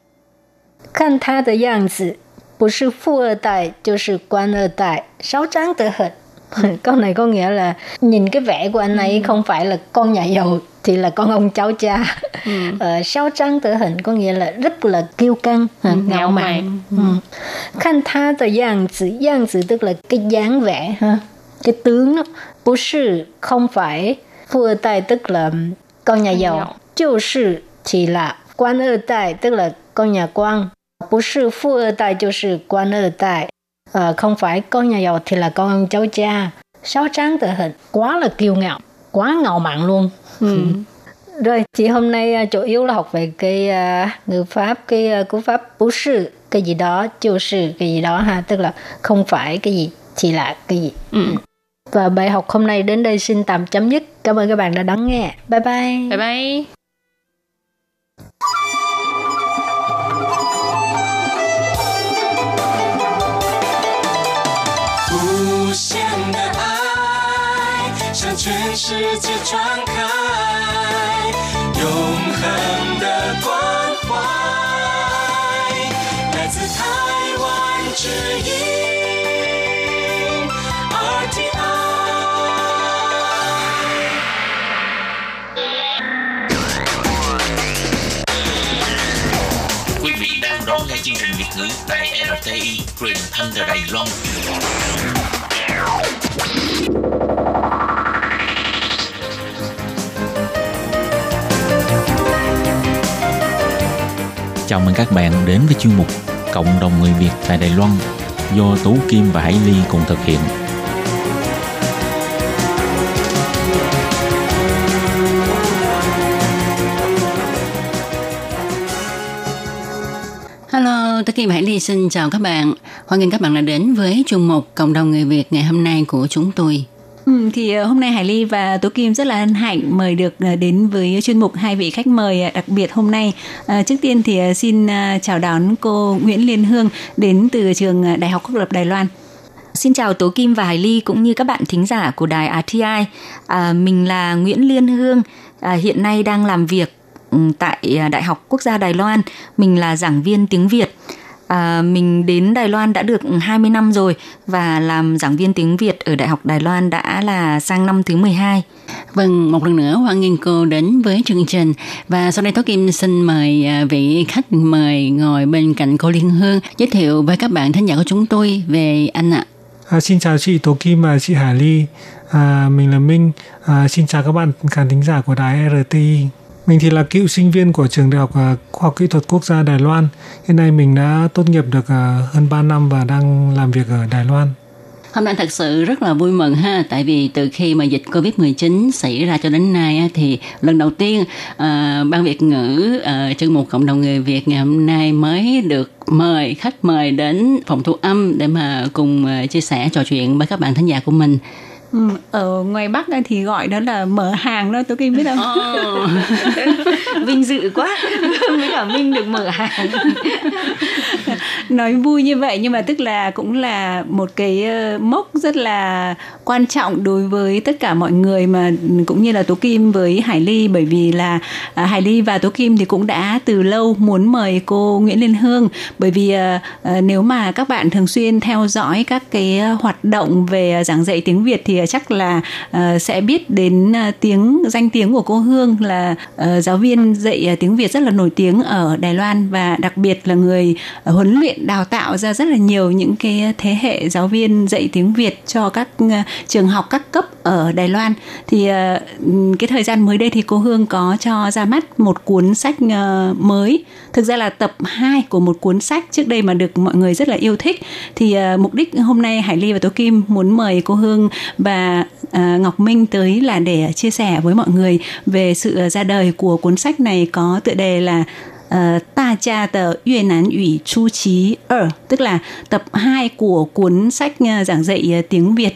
看他的样子，不是富二代就是官二代，嚣张得很。Câu này có nghĩa là nhìn cái vẻ của anh ấy không phải là con nhà giàu thì là con ông cháu cha. Ừ. Ờ, sao trăng tự hình có nghĩa là rất là kiêu căng, ừ, ngạo mạn. Ừ. Khanh tha tờ dạng tử, dạng tử tức là cái dáng vẻ ha, cái tướng đó. Bố sư không phải, phu ở tài tức là con nhà giàu, 就是thì là quan ở tài tức là con nhà quan. Bố sư phu ở tài 就是官二代。à, không phải con nhà giàu thì là con cháu cha sáu tráng tự hình quá là kiêu ngạo quá ngạo mạn luôn ừ. rồi chị hôm nay chủ yếu là học về cái uh, ngữ pháp cái uh, cú pháp bú sư cái gì đó chiêu sư cái gì đó ha tức là không phải cái gì chỉ là cái gì ừ. và bài học hôm nay đến đây xin tạm chấm dứt cảm ơn các bạn đã đón nghe bye bye bye bye 限的爱，向全世界传开。永恒的关怀，来自台湾之音 RTI。Quý vị đang đón nghe chương trình Việt ngữ tại RTI truyền thanh từ Đài Loan. Chào mừng các bạn đến với chuyên mục Cộng đồng người Việt tại Đài Loan do Tú Kim và Hải Ly cùng thực hiện. Hello, Tú Kim Hải Ly xin chào các bạn. Hoan nghênh các bạn đã đến với chuyên mục Cộng đồng người Việt ngày hôm nay của chúng tôi. Ừ, thì ờ, hôm nay Hải Ly và Tố Kim rất là hân hạnh mời được ờ, đến với chuyên mục hai vị khách mời ờ, đặc biệt hôm nay. À, trước tiên thì xin chào đón cô Nguyễn Liên Hương đến từ trường Đại học Quốc lập Đài Loan. Xin chào Tố Kim và Hải Ly cũng như các bạn thính giả của đài RTI. À, mình là Nguyễn Liên Hương, à, hiện nay đang làm việc ừ, tại Đại học Quốc gia Đài Loan. Mình là giảng viên tiếng Việt. À, mình đến Đài Loan đã được 20 năm rồi và làm giảng viên tiếng Việt ở Đại học Đài Loan đã là sang năm thứ 12. Vâng, một lần nữa hoan nghênh cô đến với chương trình và sau đây Tố Kim xin mời à, vị khách mời ngồi bên cạnh cô Liên Hương giới thiệu với các bạn thính giả của chúng tôi về anh ạ. À, xin chào chị Tố Kim và chị Hà Ly. À, mình là Minh. À, xin chào các bạn khán thính giả của đài RTI. Mình thì là cựu sinh viên của trường Đại học à, Khoa học Kỹ thuật Quốc gia Đài Loan. Hiện nay mình đã tốt nghiệp được à, hơn 3 năm và đang làm việc ở Đài Loan. Hôm nay thật sự rất là vui mừng ha, tại vì từ khi mà dịch Covid-19 xảy ra cho đến nay thì lần đầu tiên uh, ban Việt ngữ uh, chương mục cộng đồng người Việt ngày hôm nay mới được mời khách mời đến phòng thu âm để mà cùng chia sẻ trò chuyện với các bạn thính giả của mình. Ừ, ở ngoài Bắc thì gọi đó là mở hàng đó tôi kim biết không? Vinh dự quá, với cả Minh được mở hàng. Nói vui như vậy nhưng mà tức là cũng là một cái ờ, mốc rất là quan trọng đối với tất cả mọi người mà cũng như là Tố Kim với Hải Ly bởi vì là à, Hải Ly và Tố Kim thì cũng đã từ lâu muốn mời cô Nguyễn Liên Hương bởi vì ờ, ờ, nếu mà các bạn thường xuyên theo dõi các cái hoạt động về giảng dạy tiếng Việt thì Ờ, chắc là uh, sẽ biết đến uh, tiếng danh tiếng của cô Hương là uh, giáo viên dạy uh, tiếng Việt rất là nổi tiếng ở Đài Loan và đặc biệt là người uh, huấn luyện đào tạo ra rất là nhiều những cái thế hệ giáo viên dạy tiếng Việt cho các uh, trường học các cấp ở Đài Loan. Thì uh, cái thời gian mới đây thì cô Hương có cho ra mắt một cuốn sách uh, mới. Thực ra là tập 2 của một cuốn sách trước đây mà được mọi người rất là yêu thích. Thì uh, mục đích hôm nay Hải Ly và Tố Kim muốn mời cô Hương và ờ, Ngọc Minh tới là để à, chia sẻ với mọi người về sự à, ra đời của cuốn sách này có tựa đề là Ta cha tờ Việt nán ủy chu chí ở tức là tập 2 của cuốn sách giảng dạy tiếng Việt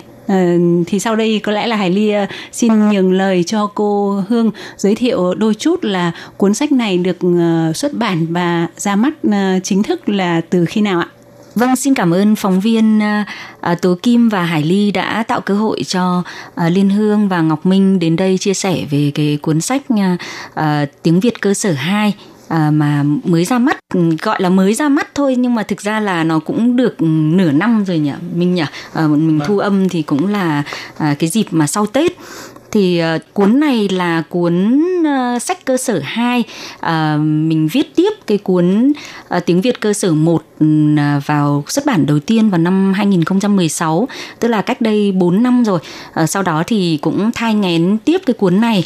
thì sau đây có lẽ là Hải Ly xin nhường lời cho cô Hương giới thiệu đôi chút là cuốn sách này được xuất bản và ra mắt chính thức là từ khi nào ạ? Vâng, xin cảm ơn phóng viên à, à, Tố Kim và Hải Ly đã tạo cơ hội cho à, Liên Hương và Ngọc Minh đến đây chia sẻ về cái cuốn sách à, à, tiếng Việt cơ sở 2 à, mà mới ra mắt gọi là mới ra mắt thôi nhưng mà thực ra là nó cũng được nửa năm rồi nhỉ Minh nhỉ? À, mình thu âm thì cũng là à, cái dịp mà sau Tết thì uh, cuốn này là cuốn uh, sách cơ sở 2 uh, ờ, mình viết tiếp cái cuốn uh, tiếng Việt cơ sở 1 uh, ừ, à, vào xuất bản đầu tiên vào năm 2016 tức là cách đây 4 năm rồi. Uh, sau đó thì cũng thai nghén tiếp cái cuốn này.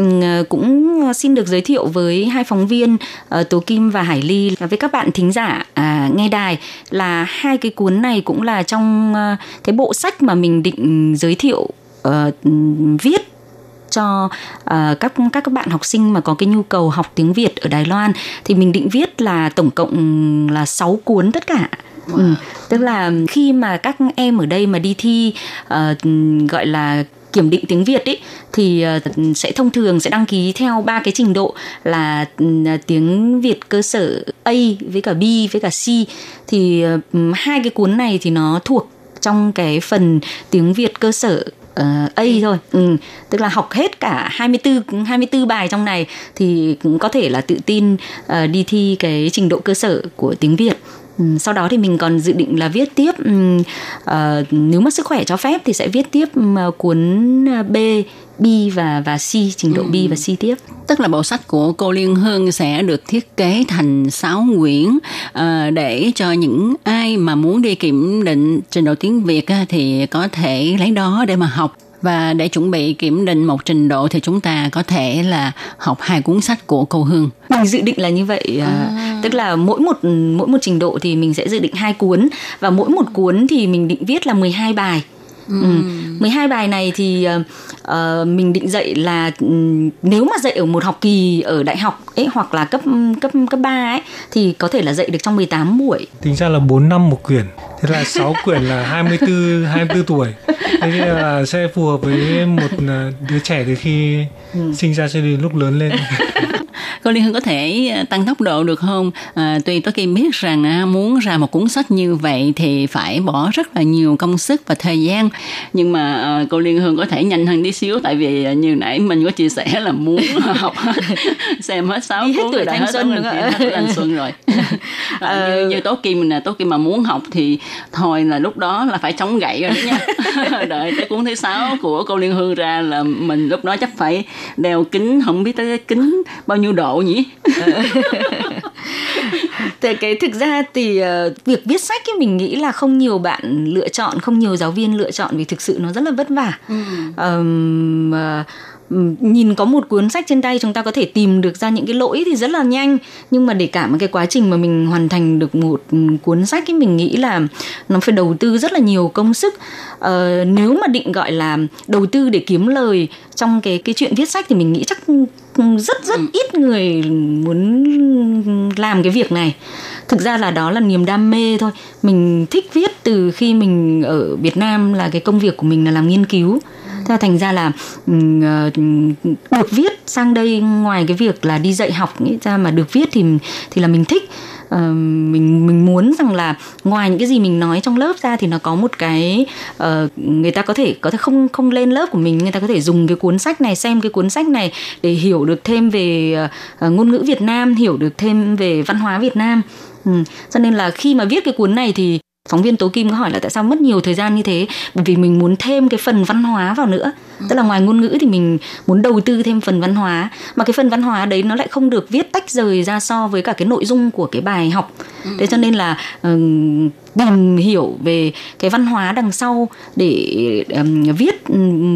Uh, cũng xin được giới thiệu với hai phóng viên uh, Tố Kim và Hải Ly. Và với các bạn thính giả uh, nghe đài là hai cái cuốn này cũng là trong uh, cái bộ sách mà mình định giới thiệu uh, viết cho uh, các các các bạn học sinh mà có cái nhu cầu học tiếng Việt ở Đài Loan thì mình định viết là tổng cộng là 6 cuốn tất cả. Wow. Ừ, tức là khi mà các em ở đây mà đi thi uh, gọi là kiểm định tiếng Việt ấy thì sẽ thông thường sẽ đăng ký theo ba cái trình độ là uh, tiếng Việt cơ sở A với cả B với cả C thì hai cái cuốn này thì nó thuộc trong cái phần tiếng Việt cơ sở uh, A thôi. Ừ, tức là học hết cả 24 24 bài trong này thì cũng có thể là tự tin uh, đi thi cái trình độ cơ sở của tiếng Việt. Ừ, sau đó thì mình còn dự định là viết tiếp uh, nếu mà sức khỏe cho phép thì sẽ viết tiếp uh, cuốn B B và và C trình độ ừ. B và C tiếp. Tức là bộ sách của cô Liên Hương sẽ được thiết kế thành 6 quyển uh, để cho những ai mà muốn đi kiểm định trình độ tiếng Việt uh, thì có thể lấy đó để mà học và để chuẩn bị kiểm định một trình độ thì chúng ta có thể là học hai cuốn sách của cô Hương. Mình dự định là như vậy, à. à. tức là mỗi một mỗi một trình độ thì mình sẽ dự định hai cuốn và mỗi một cuốn thì mình định viết là 12 bài. Ừ. Ừ. 12 bài này thì uh, mình định dạy là um, nếu mà dạy ở một học kỳ ở đại học ấy hoặc là cấp cấp cấp 3 ấy thì có thể là dạy được trong 18 buổi. Tính ra là 4 năm một quyển. Thế là 6 quyển là 24 24 tuổi. Thế là sẽ phù hợp với một đứa trẻ từ khi ừ. sinh ra cho đến lúc lớn lên. cô Liên Hương có thể ờ, tăng tốc độ được không? À, tuy tôi khi biết rằng à, muốn ra một cuốn sách như vậy thì phải bỏ rất là nhiều công sức và thời gian. Nhưng mà à, cô Liên Hương có thể nhanh hơn tí xíu tại vì à, như nãy mình có chia sẻ là muốn học xem hết sáu cuốn tuổi thanh xuân hết thanh xuân rồi. À, như, như Tố Kim mình là Tố Kim mà muốn học thì thôi là lúc đó là phải chống gậy rồi đó nha. Đợi tới cuốn thứ sáu của cô Liên Hương ra là mình lúc đó chắc phải đeo kính không biết tới kính bao nhiêu độ nhỉ Thế cái thực ra thì uh, việc viết sách ấy mình nghĩ là không nhiều bạn lựa chọn, không nhiều giáo viên lựa chọn vì thực sự nó rất là vất vả. Ừ. Um, uh, nhìn có một cuốn sách trên tay chúng ta có thể tìm được ra những cái lỗi thì rất là nhanh nhưng mà để cả một cái quá trình mà mình hoàn thành được một cuốn sách ấy mình nghĩ là nó phải đầu tư rất là nhiều công sức ờ, nếu mà định gọi là đầu tư để kiếm lời trong cái cái chuyện viết sách thì mình nghĩ chắc rất rất ừ. ít người muốn làm cái việc này. Thực ra là đó là niềm đam mê thôi. Mình thích viết từ khi mình ở Việt Nam là cái công việc của mình là làm nghiên cứu. Thế thành ra là ờ, được viết sang đây ngoài cái việc là đi dạy học nghĩ ra mà được viết thì thì là mình thích uh, mình mình muốn rằng là ngoài những cái gì mình nói trong lớp ra thì nó có một cái uh, người ta có thể có thể không không lên lớp của mình người ta có thể dùng cái cuốn sách này xem cái cuốn sách này để hiểu được thêm về uh, ngôn ngữ Việt Nam hiểu được thêm về văn hóa Việt Nam Ừ. cho nên là khi mà viết cái cuốn này thì phóng viên tố kim có hỏi là tại sao mất nhiều thời gian như thế bởi vì mình muốn thêm cái phần văn hóa vào nữa ừ. tức là ngoài ngôn ngữ thì mình muốn đầu tư thêm phần văn hóa mà cái phần văn hóa đấy nó lại không được viết tách rời ra so với cả cái nội dung của cái bài học ừ. thế cho nên là um, tìm hiểu về cái văn hóa đằng sau để um, viết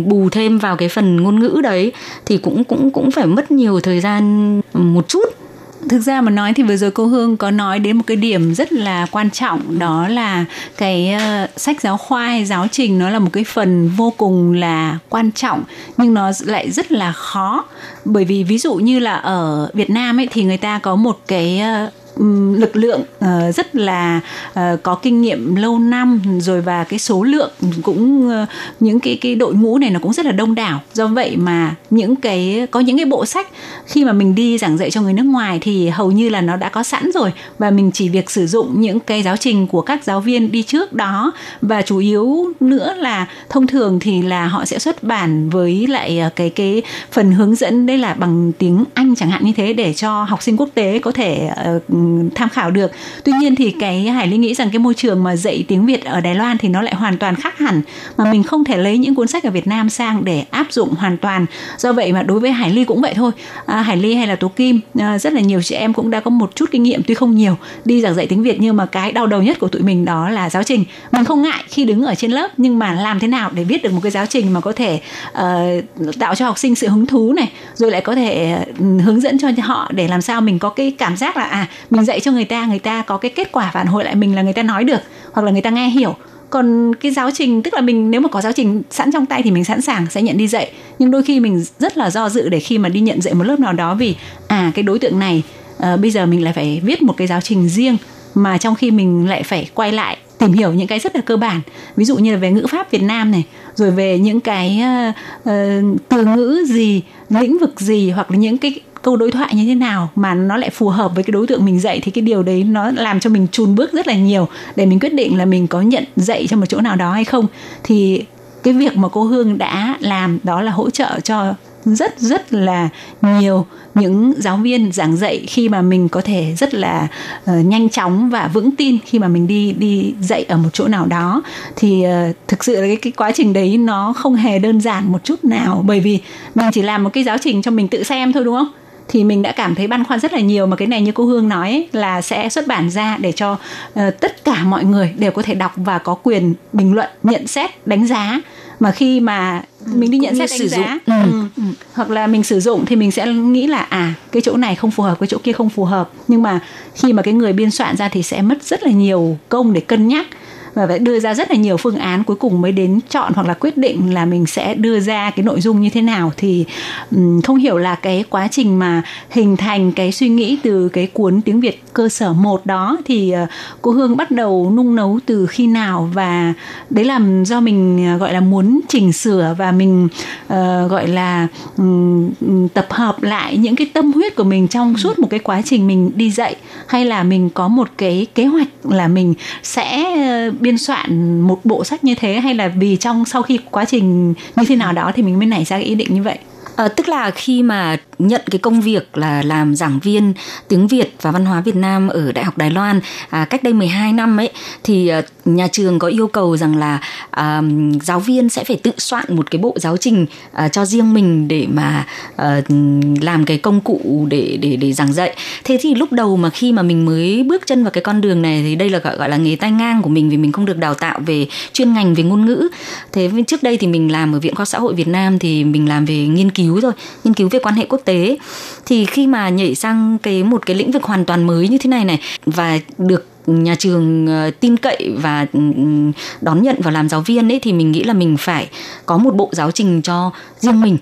bù thêm vào cái phần ngôn ngữ đấy thì cũng cũng cũng phải mất nhiều thời gian một chút thực ra mà nói thì vừa rồi cô Hương có nói đến một cái điểm rất là quan trọng đó là cái uh, sách giáo khoa hay giáo trình nó là một cái phần vô cùng là quan trọng nhưng nó lại rất là khó. Bởi vì ví dụ như là ở Việt Nam ấy thì người ta có một cái uh, lực lượng uh, rất là uh, có kinh nghiệm lâu năm rồi và cái số lượng cũng uh, những cái cái đội ngũ này nó cũng rất là đông đảo. Do vậy mà những cái có những cái bộ sách khi mà mình đi giảng dạy cho người nước ngoài thì hầu như là nó đã có sẵn rồi. Và mình chỉ việc sử dụng những cái giáo trình của các giáo viên đi trước đó. Và chủ yếu nữa là thông thường thì là họ sẽ xuất bản với lại cái cái phần hướng dẫn đây là bằng tiếng Anh chẳng hạn như thế để cho học sinh quốc tế có thể uh, tham khảo được. Tuy nhiên thì cái hải ly nghĩ rằng cái môi trường mà dạy tiếng việt ở đài loan thì nó lại hoàn toàn khác hẳn mà mình không thể lấy những cuốn sách ở việt nam sang để áp dụng hoàn toàn. Do vậy mà đối với hải ly cũng vậy thôi. À, hải ly hay là tố kim à, rất là nhiều chị em cũng đã có một chút kinh nghiệm tuy không nhiều đi giảng dạy tiếng việt nhưng mà cái đau đầu nhất của tụi mình đó là giáo trình. Mình không ngại khi đứng ở trên lớp nhưng mà làm thế nào để viết được một cái giáo trình mà có thể uh, tạo cho học sinh sự hứng thú này rồi lại có thể ừ, hướng dẫn cho họ để làm sao mình có cái cảm giác là à mình dạy cho người ta người ta có cái kết quả phản hồi lại mình là người ta nói được hoặc là người ta nghe hiểu. Còn cái giáo trình tức là mình nếu mà có giáo trình sẵn trong tay thì mình sẵn sàng sẽ nhận đi dạy. Nhưng đôi khi mình rất là do dự để khi mà đi nhận dạy một lớp nào đó vì à cái đối tượng này à, bây giờ mình lại phải viết một cái giáo trình riêng mà trong khi mình lại phải quay lại tìm hiểu những cái rất là cơ bản. Ví dụ như là về ngữ pháp Việt Nam này rồi về những cái uh, uh, từ ngữ gì lĩnh vực gì hoặc là những cái câu đối thoại như thế nào mà nó lại phù hợp với cái đối tượng mình dạy thì cái điều đấy nó làm cho mình chùn bước rất là nhiều để mình quyết định là mình có nhận dạy cho một chỗ nào đó hay không. Thì cái việc mà cô Hương đã làm đó là hỗ trợ cho rất rất là nhiều những giáo viên giảng dạy khi mà mình có thể rất là uh, nhanh chóng và vững tin khi mà mình đi đi dạy ở một chỗ nào đó. Thì uh, thực sự là cái cái quá trình đấy nó không hề đơn giản một chút nào bởi vì mình chỉ làm một cái giáo trình cho mình tự xem thôi đúng không? Thì mình đã cảm thấy băn khoăn rất là nhiều mà cái này như cô Hương nói ấy, là sẽ xuất bản ra để cho uh, tất cả mọi người đều có thể đọc và có quyền bình luận nhận xét đánh giá mà khi mà mình đi nhận xét đánh sử dụng. giá Ừ. ừ, ừ. hoặc là mình sử dụng thì mình sẽ nghĩ là à cái chỗ này không phù hợp cái chỗ kia không phù hợp nhưng mà khi mà cái người biên soạn ra thì sẽ mất rất là nhiều công để cân nhắc và phải đưa ra rất là nhiều phương án cuối cùng mới đến chọn hoặc là quyết định là mình sẽ đưa ra cái nội dung như thế nào. Thì không hiểu là cái quá trình mà hình thành cái suy nghĩ từ cái cuốn tiếng Việt cơ sở 1 đó thì ờ, cô Hương bắt đầu nung nấu từ khi nào? Và đấy là do mình ờ, gọi là muốn chỉnh sửa và mình uh, gọi là um, tập hợp lại những cái tâm huyết của mình trong suốt một cái quá trình mình đi dạy. Hay là mình có một cái kế hoạch là mình sẽ biên soạn một bộ sách như thế hay là vì trong sau khi quá trình như thế nào đó thì mình mới nảy ra cái ý định như vậy? À, tức là khi mà nhận cái công việc là làm giảng viên tiếng Việt và văn hóa Việt Nam ở Đại học Đài Loan à, cách đây 12 năm ấy thì à, nhà trường có yêu cầu rằng là à, giáo viên sẽ phải tự soạn một cái bộ giáo trình à, cho riêng mình để mà à, làm cái công cụ để để để giảng dạy. Thế thì lúc đầu mà khi mà mình mới bước chân vào cái con đường này thì đây là gọi gọi là nghề tay ngang của mình vì mình không được đào tạo về chuyên ngành về ngôn ngữ. Thế trước đây thì mình làm ở Viện Khoa Xã hội Việt Nam thì mình làm về nghiên cứu rồi, nghiên cứu về quan hệ quốc tế. Thì khi mà nhảy sang cái một cái lĩnh vực hoàn toàn mới như thế này này và được nhà trường ờ, tin cậy và ừm, đón nhận vào làm giáo viên ấy thì mình nghĩ là mình phải có một bộ giáo trình cho riêng mình.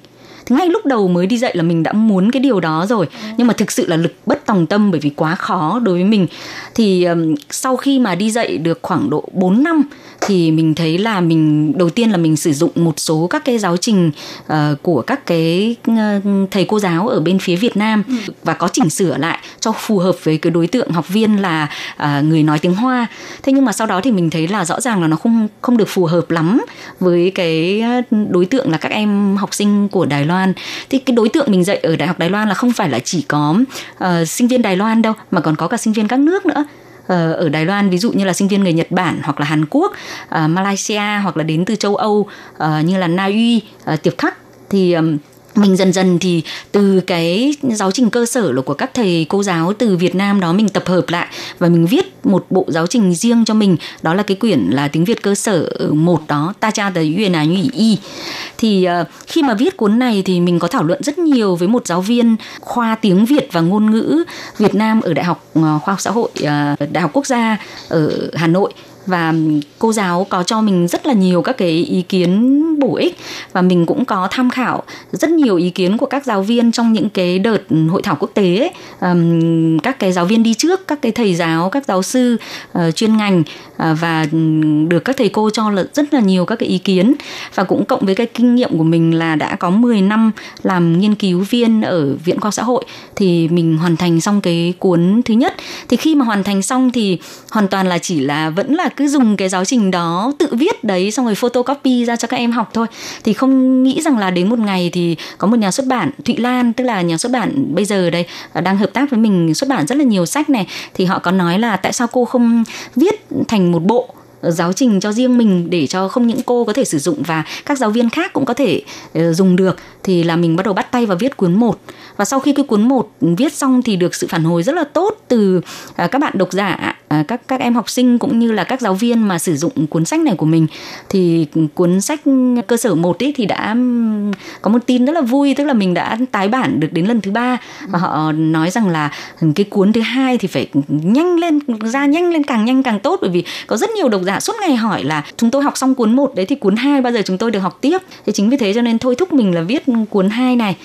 Thì ngay lúc đầu mới đi dạy là mình đã muốn cái điều đó rồi. Nhưng mà thực sự là lực bất tòng tâm bởi vì quá khó đối với mình. Thì ừm, sau khi mà đi dạy được khoảng độ 4 năm thì mình thấy là mình đầu tiên là mình sử dụng một số các cái giáo trình ờ, của các cái ờ, thầy cô giáo ở bên phía Việt Nam và có chỉnh sửa lại cho phù hợp với cái đối tượng học viên là à, người nói tiếng Hoa. Thế nhưng mà sau đó thì mình thấy là rõ ràng là nó không không được phù hợp lắm với cái đối tượng là các em học sinh của Đài Loan. Thì cái đối tượng mình dạy ở Đại học Đài Loan là không phải là chỉ có ờ, sinh viên Đài Loan đâu mà còn có cả sinh viên các nước nữa Ờ, ở Đài Loan ví dụ như là sinh viên người Nhật Bản hoặc là Hàn Quốc, ờ, Malaysia hoặc là đến từ châu Âu ờ, như là Na Uy, Tiệp Khắc thì mình dần dần thì từ cái giáo trình cơ sở của các thầy cô giáo từ Việt Nam đó mình tập hợp lại và mình viết một bộ giáo trình riêng cho mình. Đó là cái quyển là tiếng Việt cơ sở một đó Ta cha tờ Yuen à Nhủy Y. Thì uh, khi mà viết cuốn này thì mình có thảo luận rất nhiều với một giáo viên khoa tiếng Việt và ngôn ngữ Việt Nam ở Đại học ờ, Khoa học Xã hội uh, Đại học Quốc gia ở Hà Nội và cô giáo có cho mình rất là nhiều các cái ý kiến bổ ích và mình cũng có tham khảo rất nhiều ý kiến của các giáo viên trong những cái đợt hội thảo quốc tế ấy. Các cái giáo viên đi trước, các cái thầy giáo, các giáo sư ờ, chuyên ngành À, và được các thầy cô cho là rất là nhiều các cái ý kiến. Và cũng cộng với cái kinh nghiệm của mình là đã có 10 năm làm nghiên cứu viên ở viện khoa học xã hội, thì mình hoàn thành xong cái cuốn thứ nhất. Thì khi mà hoàn thành xong thì hoàn toàn là chỉ là vẫn là cứ dùng cái giáo trình đó tự viết đấy, xong rồi photocopy ra cho các em học thôi. Thì không nghĩ rằng là đến một ngày thì có một nhà xuất bản Thụy Lan, tức là nhà xuất bản bây giờ đây à, đang hợp tác với mình xuất bản rất là nhiều sách này. Thì họ có nói là tại sao cô không viết thành một bộ ờ, giáo trình cho riêng mình để cho không những cô có thể sử dụng và các giáo viên khác cũng có thể ờ, dùng được, thì là mình bắt đầu bắt tay vào viết cuốn 1 và sau khi cái cuốn 1 viết xong thì được sự phản hồi rất là tốt từ à, các bạn độc giả à, các các em học sinh cũng như là các giáo viên mà sử dụng cuốn sách này của mình thì cuốn sách cơ sở 1 ấy thì đã có một tin rất là vui tức là mình đã tái bản được đến lần thứ ba. Và họ nói rằng là cái cuốn thứ hai thì phải nhanh lên ra nhanh lên càng nhanh càng tốt bởi vì có rất nhiều độc giả suốt ngày hỏi là chúng tôi học xong cuốn 1 đấy thì cuốn 2 bao giờ chúng tôi được học tiếp? Thì chính vì thế cho nên thôi thúc mình là viết cuốn 2 này.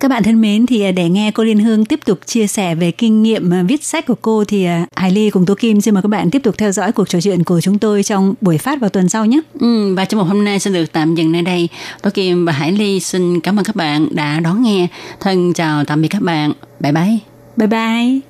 Các bạn thân mến thì để nghe cô Liên Hương tiếp tục chia sẻ về kinh nghiệm à, viết sách của cô thì à, Hải Ly cùng Tố Kim xin mời các bạn tiếp tục theo dõi cuộc trò chuyện của chúng tôi trong buổi phát vào tuần sau nhé. Ừ, và trong một hôm nay sẽ được tạm dừng nơi đây. Tôi Kim và Hải Ly xin cảm ơn các bạn đã đón nghe. Thân chào tạm biệt các bạn. Bye bye. Bye bye.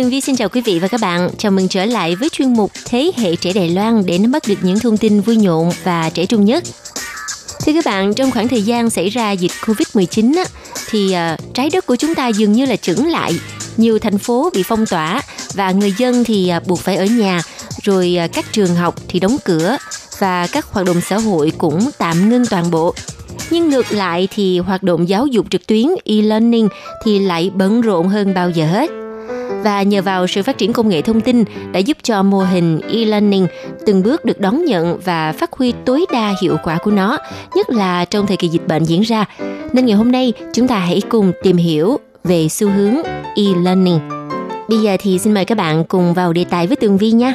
Tường Vi xin chào quý vị và các bạn. Chào mừng trở lại với chuyên mục Thế hệ trẻ Đài Loan để nắm bắt được những thông tin vui nhộn và trẻ trung nhất. Thưa các bạn, trong khoảng thời gian xảy ra dịch Covid-19 á, thì uh, trái đất của chúng ta dường như là chững lại. Nhiều thành phố bị phong tỏa và người dân thì uh, buộc phải ở nhà, rồi uh, các trường học thì đóng cửa và các hoạt động xã hội cũng tạm ngưng toàn bộ. Nhưng ngược lại thì hoạt động giáo dục trực tuyến e-learning thì lại bận rộn hơn bao giờ hết và nhờ vào sự phát triển công nghệ thông tin đã giúp cho mô hình e-learning từng bước được đón nhận và phát huy tối đa hiệu quả của nó, nhất là trong thời kỳ dịch bệnh diễn ra. Nên ngày hôm nay chúng ta hãy cùng tìm hiểu về xu hướng e-learning. Bây giờ thì xin mời các bạn cùng vào đề tài với Tường Vi nha.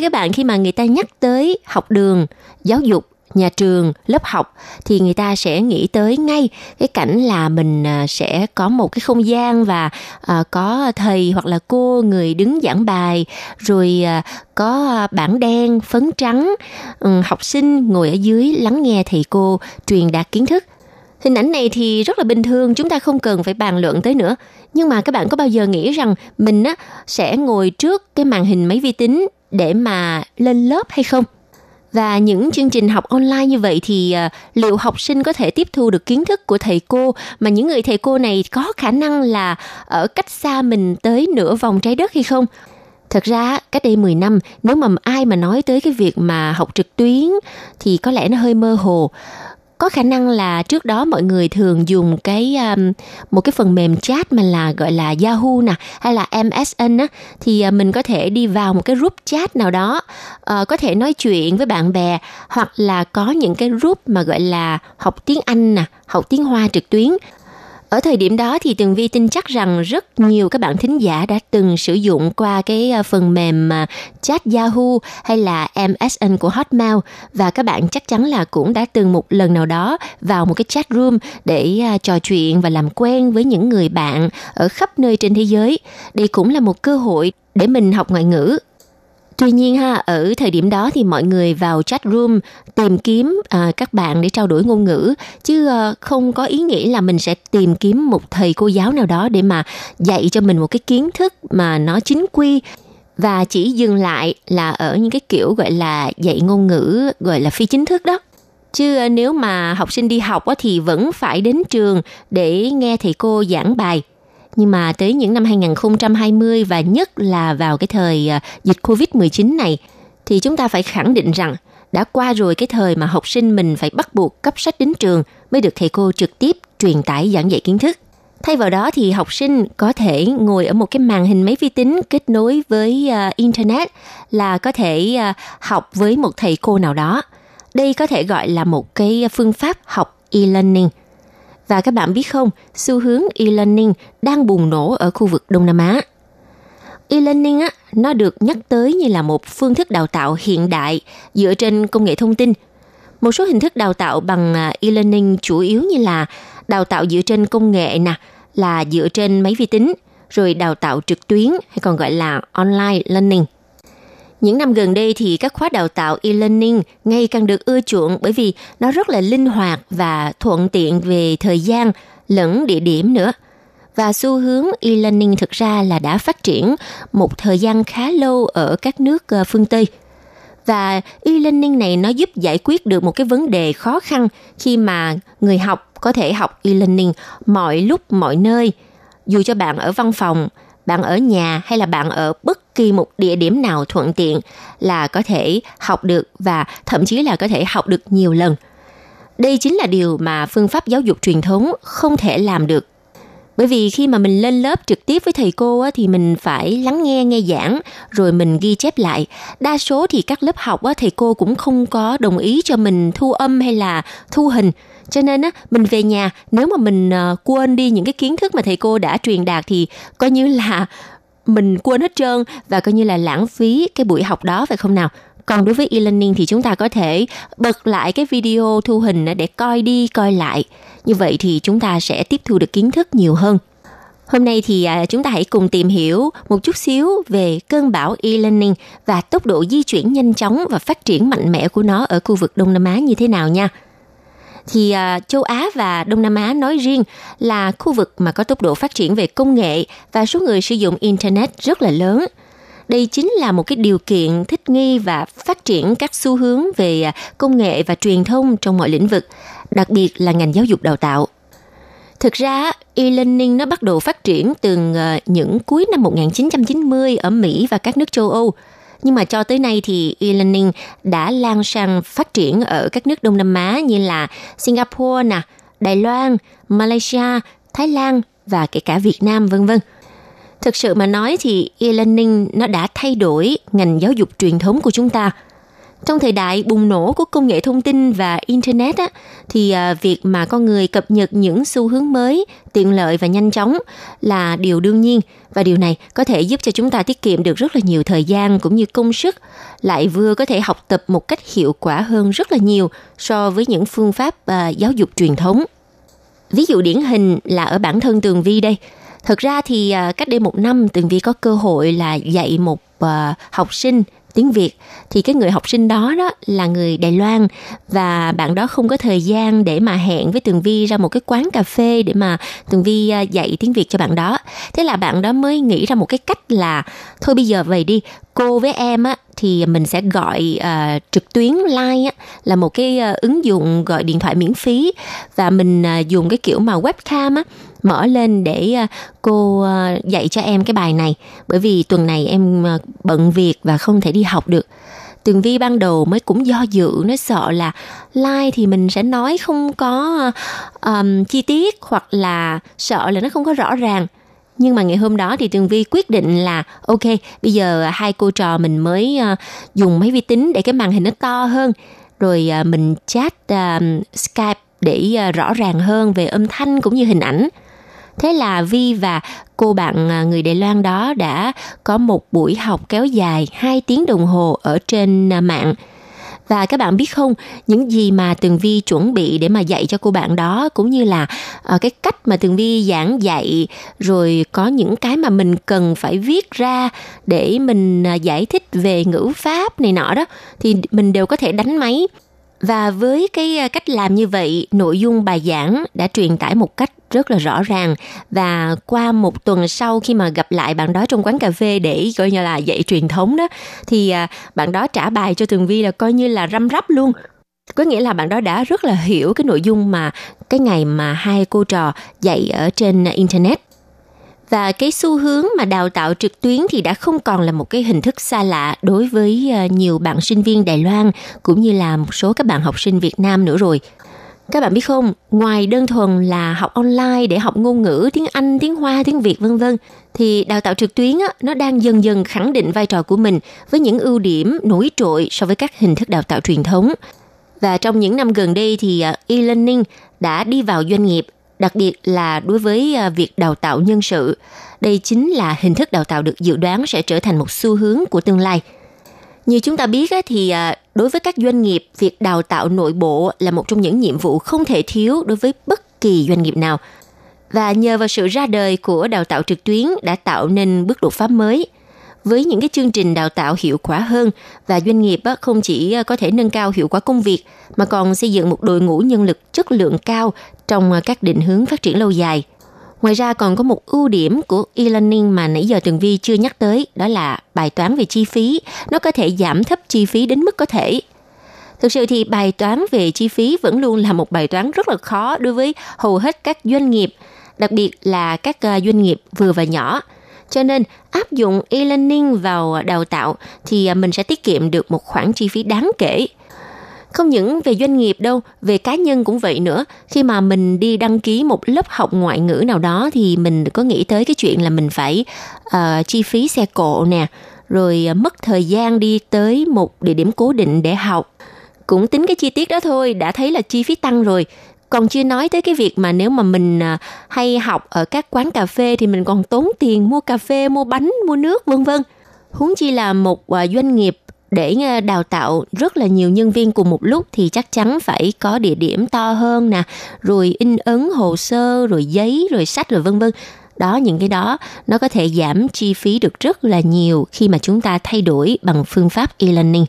Thưa các bạn, khi mà người ta nhắc tới học đường, giáo dục, nhà trường, lớp học thì người ta sẽ nghĩ tới ngay cái cảnh là mình à, sẽ có một cái không gian và à, có thầy hoặc là cô người đứng giảng bài rồi à, có bảng đen phấn trắng ừ, học sinh ngồi ở dưới lắng nghe thầy cô truyền đạt kiến thức. Hình ảnh này thì rất là bình thường chúng ta không cần phải bàn luận tới nữa. Nhưng mà các bạn có bao giờ nghĩ rằng mình á sẽ ngồi trước cái màn hình máy vi tính để mà lên lớp hay không và những chương trình học online như vậy thì à, liệu học sinh có thể tiếp thu được kiến thức của thầy cô mà những người thầy cô này có khả năng là ở cách xa mình tới nửa vòng trái đất hay không? Thật ra, cách đây 10 năm, nếu mà ai mà nói tới cái việc mà học trực tuyến thì có lẽ nó hơi mơ hồ có khả năng là trước đó mọi người thường dùng cái um, một cái phần mềm chat mà là gọi là Yahoo nè hay là MSN á thì uh, mình có thể đi vào một cái group chat nào đó uh, có thể nói chuyện với bạn bè hoặc là có những cái group mà gọi là học tiếng Anh nè học tiếng Hoa trực tuyến ở thời điểm đó thì Tường Vi tin chắc rằng rất nhiều các bạn thính giả đã từng sử dụng qua cái ờ, phần mềm mà chat Yahoo hay là MSN của Hotmail và các bạn chắc chắn là cũng đã từng một lần nào đó vào một cái chat room để ờ, trò chuyện và làm quen với những người bạn ở khắp nơi trên thế giới. Đây cũng là một cơ hội để mình học ngoại ngữ Tuy nhiên ha, ở thời điểm đó thì mọi người vào chat room tìm kiếm à, các bạn để trao đổi ngôn ngữ. Chứ à, không có ý nghĩ là mình sẽ tìm kiếm một thầy cô giáo nào đó để mà dạy cho mình một cái kiến thức mà nó chính quy và chỉ dừng lại là ở những cái kiểu gọi là dạy ngôn ngữ gọi là phi chính thức đó. Chứ ờ, nếu mà học sinh đi học thì vẫn phải đến trường để nghe thầy cô giảng bài nhưng mà tới những năm 2020 và nhất là vào cái thời à, dịch Covid-19 này thì chúng ta phải khẳng định rằng đã qua rồi cái thời mà học sinh mình phải bắt buộc cấp sách đến trường mới được thầy cô trực tiếp truyền tải giảng dạy kiến thức. Thay vào đó thì học sinh có thể ngồi ở một cái màn hình máy vi tính kết nối với uh, internet là có thể uh, học với một thầy cô nào đó. Đây có thể gọi là một cái phương pháp học e-learning. Và các bạn biết không, xu hướng e-learning đang bùng nổ ở khu vực Đông Nam Á. E-learning á, nó được nhắc tới như là một phương thức đào tạo hiện đại dựa trên công nghệ thông tin. Một số hình thức đào tạo bằng à, e-learning chủ yếu như là đào tạo dựa trên công nghệ nè, là dựa trên máy vi tính, rồi đào tạo trực tuyến hay còn gọi là online learning – những năm gần đây thì các khóa đào tạo e-learning ngày càng được ưa chuộng bởi vì nó rất là linh hoạt và thuận tiện về thời gian lẫn địa điểm nữa. Và xu hướng e-learning thực ra là đã phát triển một thời gian khá lâu ở các nước ờ, phương Tây. Và e-learning này nó giúp giải quyết được một cái vấn đề khó khăn khi mà người học có thể học e-learning mọi lúc, mọi nơi. Dù cho bạn ở văn phòng bạn ở nhà hay là bạn ở bất kỳ một địa điểm nào thuận tiện là có thể học được và thậm chí là có thể học được nhiều lần. Đây chính là điều mà phương pháp giáo dục truyền thống không thể làm được. Bởi vì khi mà mình lên lớp trực tiếp với thầy cô á, thì mình phải lắng nghe nghe giảng rồi mình ghi chép lại. Đa số thì các lớp học á, thầy cô cũng không có đồng ý cho mình thu âm hay là thu hình. Cho nên á, mình về nhà nếu mà mình ờ, quên đi những cái kiến thức mà thầy cô đã truyền đạt thì coi như là mình quên hết trơn và coi như là lãng phí cái buổi học đó phải không nào? Còn đối với e-learning thì chúng ta có thể bật lại cái video thu hình để coi đi coi lại. Như vậy thì chúng ta sẽ tiếp thu được kiến thức nhiều hơn. Hôm nay thì à, chúng ta hãy cùng tìm hiểu một chút xíu về cơn bão e-learning và tốc độ di chuyển nhanh chóng và phát triển mạnh mẽ của nó ở khu vực Đông Nam Á như thế nào nha. Thì à, châu Á và Đông Nam Á nói riêng là khu vực mà có tốc độ phát triển về công nghệ và số người sử dụng internet rất là lớn – đây chính là một cái điều kiện thích nghi và phát triển các xu hướng về à, công nghệ và truyền thông trong mọi lĩnh vực, đặc biệt là ngành giáo dục đào tạo. Thực ra, e-learning nó bắt đầu phát triển từ ờ, những cuối năm 1990 ở Mỹ và các nước châu Âu. Nhưng mà cho tới nay thì e-learning đã lan sang phát triển ở các nước Đông Nam Á như là Singapore, nè, Đài Loan, Malaysia, Thái Lan và kể cả Việt Nam vân vân. Thực sự mà nói thì e-learning nó đã thay đổi ngành giáo dục truyền thống của chúng ta. Trong thời đại bùng nổ của công nghệ thông tin và internet á, thì à, việc mà con người cập nhật những xu hướng mới, tiện lợi và nhanh chóng là điều đương nhiên và điều này có thể giúp cho chúng ta tiết kiệm được rất là nhiều thời gian cũng như công sức, lại vừa có thể học tập một cách hiệu quả hơn rất là nhiều so với những phương pháp à, giáo dục truyền thống. Ví dụ điển hình là ở bản thân Tường Vi đây – Thực ra thì à, cách đây một năm Tường Vi có cơ hội là dạy một học sinh tiếng Việt thì cái người học sinh đó đó là người Đài Loan và bạn đó không có thời gian để mà hẹn với Tường Vi ra một cái quán cà phê để mà Tường Vi à, dạy tiếng Việt cho bạn đó. Thế là bạn đó mới nghĩ ra một cái cách là thôi bây giờ về đi, cô với em á thì mình sẽ gọi uh, trực tuyến live á là một cái uh, ứng dụng gọi điện thoại miễn phí. Và mình uh, dùng cái kiểu mà webcam á mở lên để uh, cô uh, dạy cho em cái bài này. Bởi vì tuần này em uh, bận việc và không thể đi học được. Tường vi ban đầu mới cũng do dự nó sợ là like thì mình sẽ nói không có um, chi tiết hoặc là sợ là nó không có rõ ràng nhưng mà ngày hôm đó thì tường vi quyết định là ok bây giờ hai cô trò mình mới uh, dùng máy vi tính để cái màn hình nó to hơn rồi uh, mình chat uh, skype để uh, rõ ràng hơn về âm thanh cũng như hình ảnh Thế là Vi và cô bạn người Đài Loan đó đã có một buổi học kéo dài 2 tiếng đồng hồ ở trên mạng. Và các bạn biết không, những gì mà Tường Vi chuẩn bị để mà dạy cho cô bạn đó cũng như là uh, cái cách mà Tường Vi giảng dạy rồi có những cái mà mình cần phải viết ra để mình uh, giải thích về ngữ pháp này nọ đó thì mình đều có thể đánh máy. Và với cái ờ, cách làm như vậy, nội dung bài giảng đã truyền tải một cách rất là rõ ràng. Và qua một tuần sau khi mà gặp lại bạn đó trong quán cà phê để coi như là dạy truyền thống đó thì ờ, bạn đó trả bài cho Tường Vi là coi như là răm rắp luôn. Có nghĩa là bạn đó đã rất là hiểu cái nội dung mà cái ngày mà hai cô trò dạy ở trên internet và cái xu hướng mà đào tạo trực tuyến thì đã không còn là một cái hình thức xa lạ đối với ờ, nhiều bạn sinh viên Đài Loan cũng như là một số các bạn học sinh Việt Nam nữa rồi. Các bạn biết không, ngoài đơn thuần là học online để học ngôn ngữ tiếng Anh, tiếng Hoa, tiếng Việt vân vân thì đào tạo trực tuyến á, nó đang dần dần khẳng định vai trò của mình với những ưu điểm nổi trội so với các hình thức đào tạo truyền thống. Và trong những năm gần đây thì ờ, e-learning đã đi vào doanh nghiệp, đặc biệt là đối với à, việc đào tạo nhân sự. Đây chính là hình thức đào tạo được dự đoán sẽ trở thành một xu hướng của tương lai – như chúng ta biết thì à, đối với các doanh nghiệp, việc đào tạo nội bộ là một trong những nhiệm vụ không thể thiếu đối với bất kỳ doanh nghiệp nào. Và nhờ vào sự ra đời của đào tạo trực tuyến đã tạo nên bước đột phá mới với những cái chương trình đào tạo hiệu quả hơn và doanh nghiệp không chỉ có thể nâng cao hiệu quả công việc mà còn xây dựng một đội ngũ nhân lực chất lượng cao trong à, các định hướng phát triển lâu dài. Ngoài ra còn có một ưu điểm của e-learning mà nãy giờ Tường Vi chưa nhắc tới, đó là bài toán về chi phí. Nó có thể giảm thấp chi phí đến mức có thể. Thực sự thì bài toán về chi phí vẫn luôn là một bài toán rất là khó đối với hầu hết các doanh nghiệp, đặc biệt là các à, doanh nghiệp vừa và nhỏ. Cho nên áp dụng e-learning vào đào tạo thì à, mình sẽ tiết kiệm được một khoản chi phí đáng kể Không những về doanh nghiệp đâu, về cá nhân cũng vậy nữa. Khi mà mình đi đăng ký một lớp học ngoại ngữ nào đó thì mình có nghĩ tới cái chuyện là mình phải uh, chi phí xe cộ nè, rồi à, mất thời gian đi tới một địa điểm cố định để học. Cũng tính cái chi tiết đó thôi, đã thấy là chi phí tăng rồi còn chưa nói tới cái việc mà nếu mà mình à, hay học ở các quán cà phê thì mình còn tốn tiền mua cà phê, mua bánh, mua nước, vân vân. Huống chi là một à, doanh nghiệp để à, đào tạo rất là nhiều nhân viên cùng một lúc thì chắc chắn phải có địa điểm to hơn nè, rồi in ấn hồ sơ, rồi giấy, rồi sách, rồi vân vân. Đó, những cái đó nó có thể giảm chi phí được rất là nhiều khi mà chúng ta thay đổi bằng phương pháp e-learning.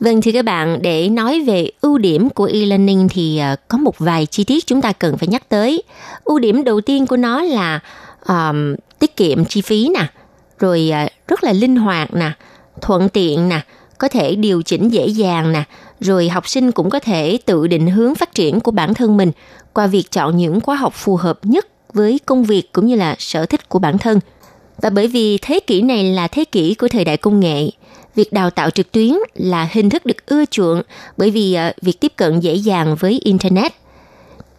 Vâng thì các bạn, để nói về ưu điểm của e-learning thì ờ, có một vài chi tiết chúng ta cần phải nhắc tới. Ưu điểm đầu tiên của nó là um, tiết kiệm chi phí nè, rồi uh, rất là linh hoạt nè, thuận tiện nè, có thể điều chỉnh dễ dàng nè, rồi học sinh cũng có thể tự định hướng phát triển của bản thân mình qua việc chọn những khóa học phù hợp nhất với công việc cũng như là sở thích của bản thân. Và bởi vì thế kỷ này là thế kỷ của thời đại công nghệ, việc đào tạo trực tuyến là hình thức được ưa chuộng bởi vì ờ, việc tiếp cận dễ dàng với internet.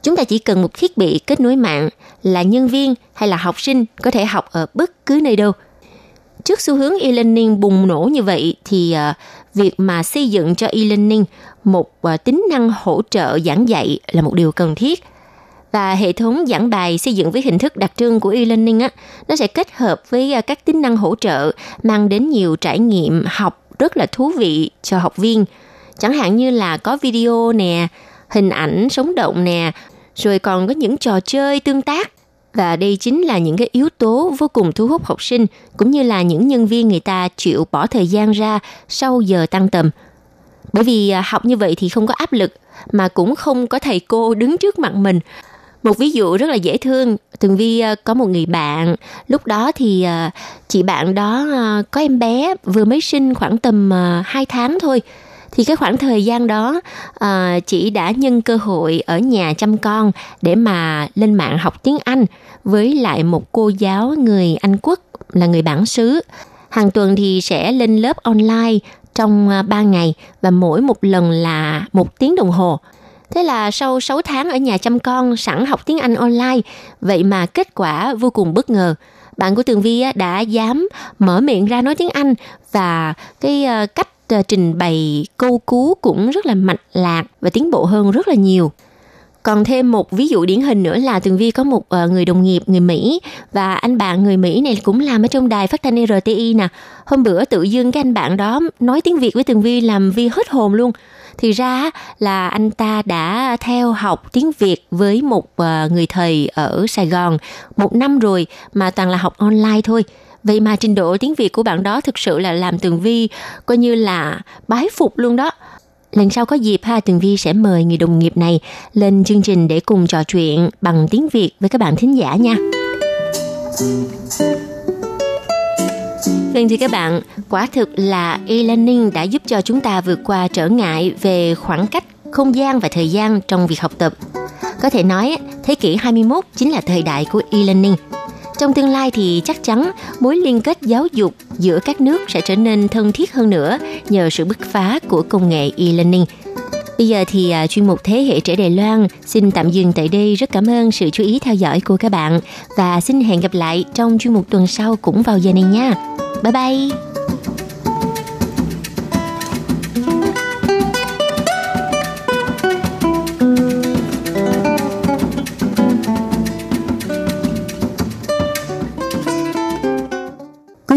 Chúng ta chỉ cần một thiết bị kết nối mạng là nhân viên hay là học sinh có thể học ở bất cứ nơi đâu. Trước xu hướng e-learning bùng nổ như vậy thì ờ, việc mà xây dựng cho e-learning một ờ, tính năng hỗ trợ giảng dạy là một điều cần thiết và hệ thống giảng bài xây dựng với hình thức đặc trưng của e-learning á, nó sẽ kết hợp với à, các tính năng hỗ trợ mang đến nhiều trải nghiệm học rất là thú vị cho học viên. Chẳng hạn như là có video nè, hình ảnh sống động nè, rồi còn có những trò chơi tương tác và đây chính là những cái yếu tố vô cùng thu hút học sinh cũng như là những nhân viên người ta chịu bỏ thời gian ra sau giờ tăng tầm. Bởi vì à, học như vậy thì không có áp lực mà cũng không có thầy cô đứng trước mặt mình một ví dụ rất là dễ thương tường vi ờ, có một người bạn lúc đó thì ờ, chị bạn đó ờ, có em bé vừa mới sinh khoảng tầm 2 tháng thôi thì cái khoảng thời gian đó chị đã nhân cơ hội ở nhà chăm con để mà lên mạng học tiếng Anh với lại một cô giáo người Anh quốc là người bản xứ. Hàng tuần thì sẽ lên lớp online trong 3 ngày và mỗi một lần là một tiếng đồng hồ. Thế là sau 6 tháng ở nhà chăm con sẵn học tiếng Anh online, vậy mà kết quả vô cùng bất ngờ. Bạn của Tường Vi đã dám mở miệng ra nói tiếng Anh và cái ờ, cách ờ, trình bày câu cú cũng rất là mạch lạc và tiến bộ hơn rất là nhiều. Còn thêm một ví dụ điển hình nữa là Tường Vi có một uh, người đồng nghiệp người Mỹ và anh bạn người Mỹ này cũng làm ở trong đài phát thanh RTI nè. Hôm bữa tự dưng cái anh bạn đó nói tiếng Việt với Tường Vi làm Vi hết hồn luôn thì ra là anh ta đã theo học tiếng Việt với một uh, người thầy ở Sài Gòn một năm rồi mà toàn là học online thôi. Vậy mà trình độ tiếng Việt của bạn đó thực sự là làm Tường Vi coi như là bái phục luôn đó. Lần sau có dịp ha Tường Vi sẽ mời người đồng nghiệp này lên chương trình để cùng trò chuyện bằng tiếng Việt với các bạn thính giả nha. Vâng thưa các bạn, quả thực là e-learning đã giúp cho chúng ta vượt qua trở ngại về khoảng cách, không gian và thời gian trong việc học tập. Có thể nói, thế kỷ 21 chính là thời đại của e-learning. Trong tương lai thì chắc chắn mối liên kết giáo dục giữa các nước sẽ trở nên thân thiết hơn nữa nhờ sự bứt phá của công nghệ e-learning. Bây giờ thì à, chuyên mục Thế hệ trẻ Đài Loan xin tạm dừng tại đây. Rất cảm ơn sự chú ý theo dõi của các bạn và xin hẹn gặp lại trong chuyên mục tuần sau cũng vào giờ này nha. Bye bye!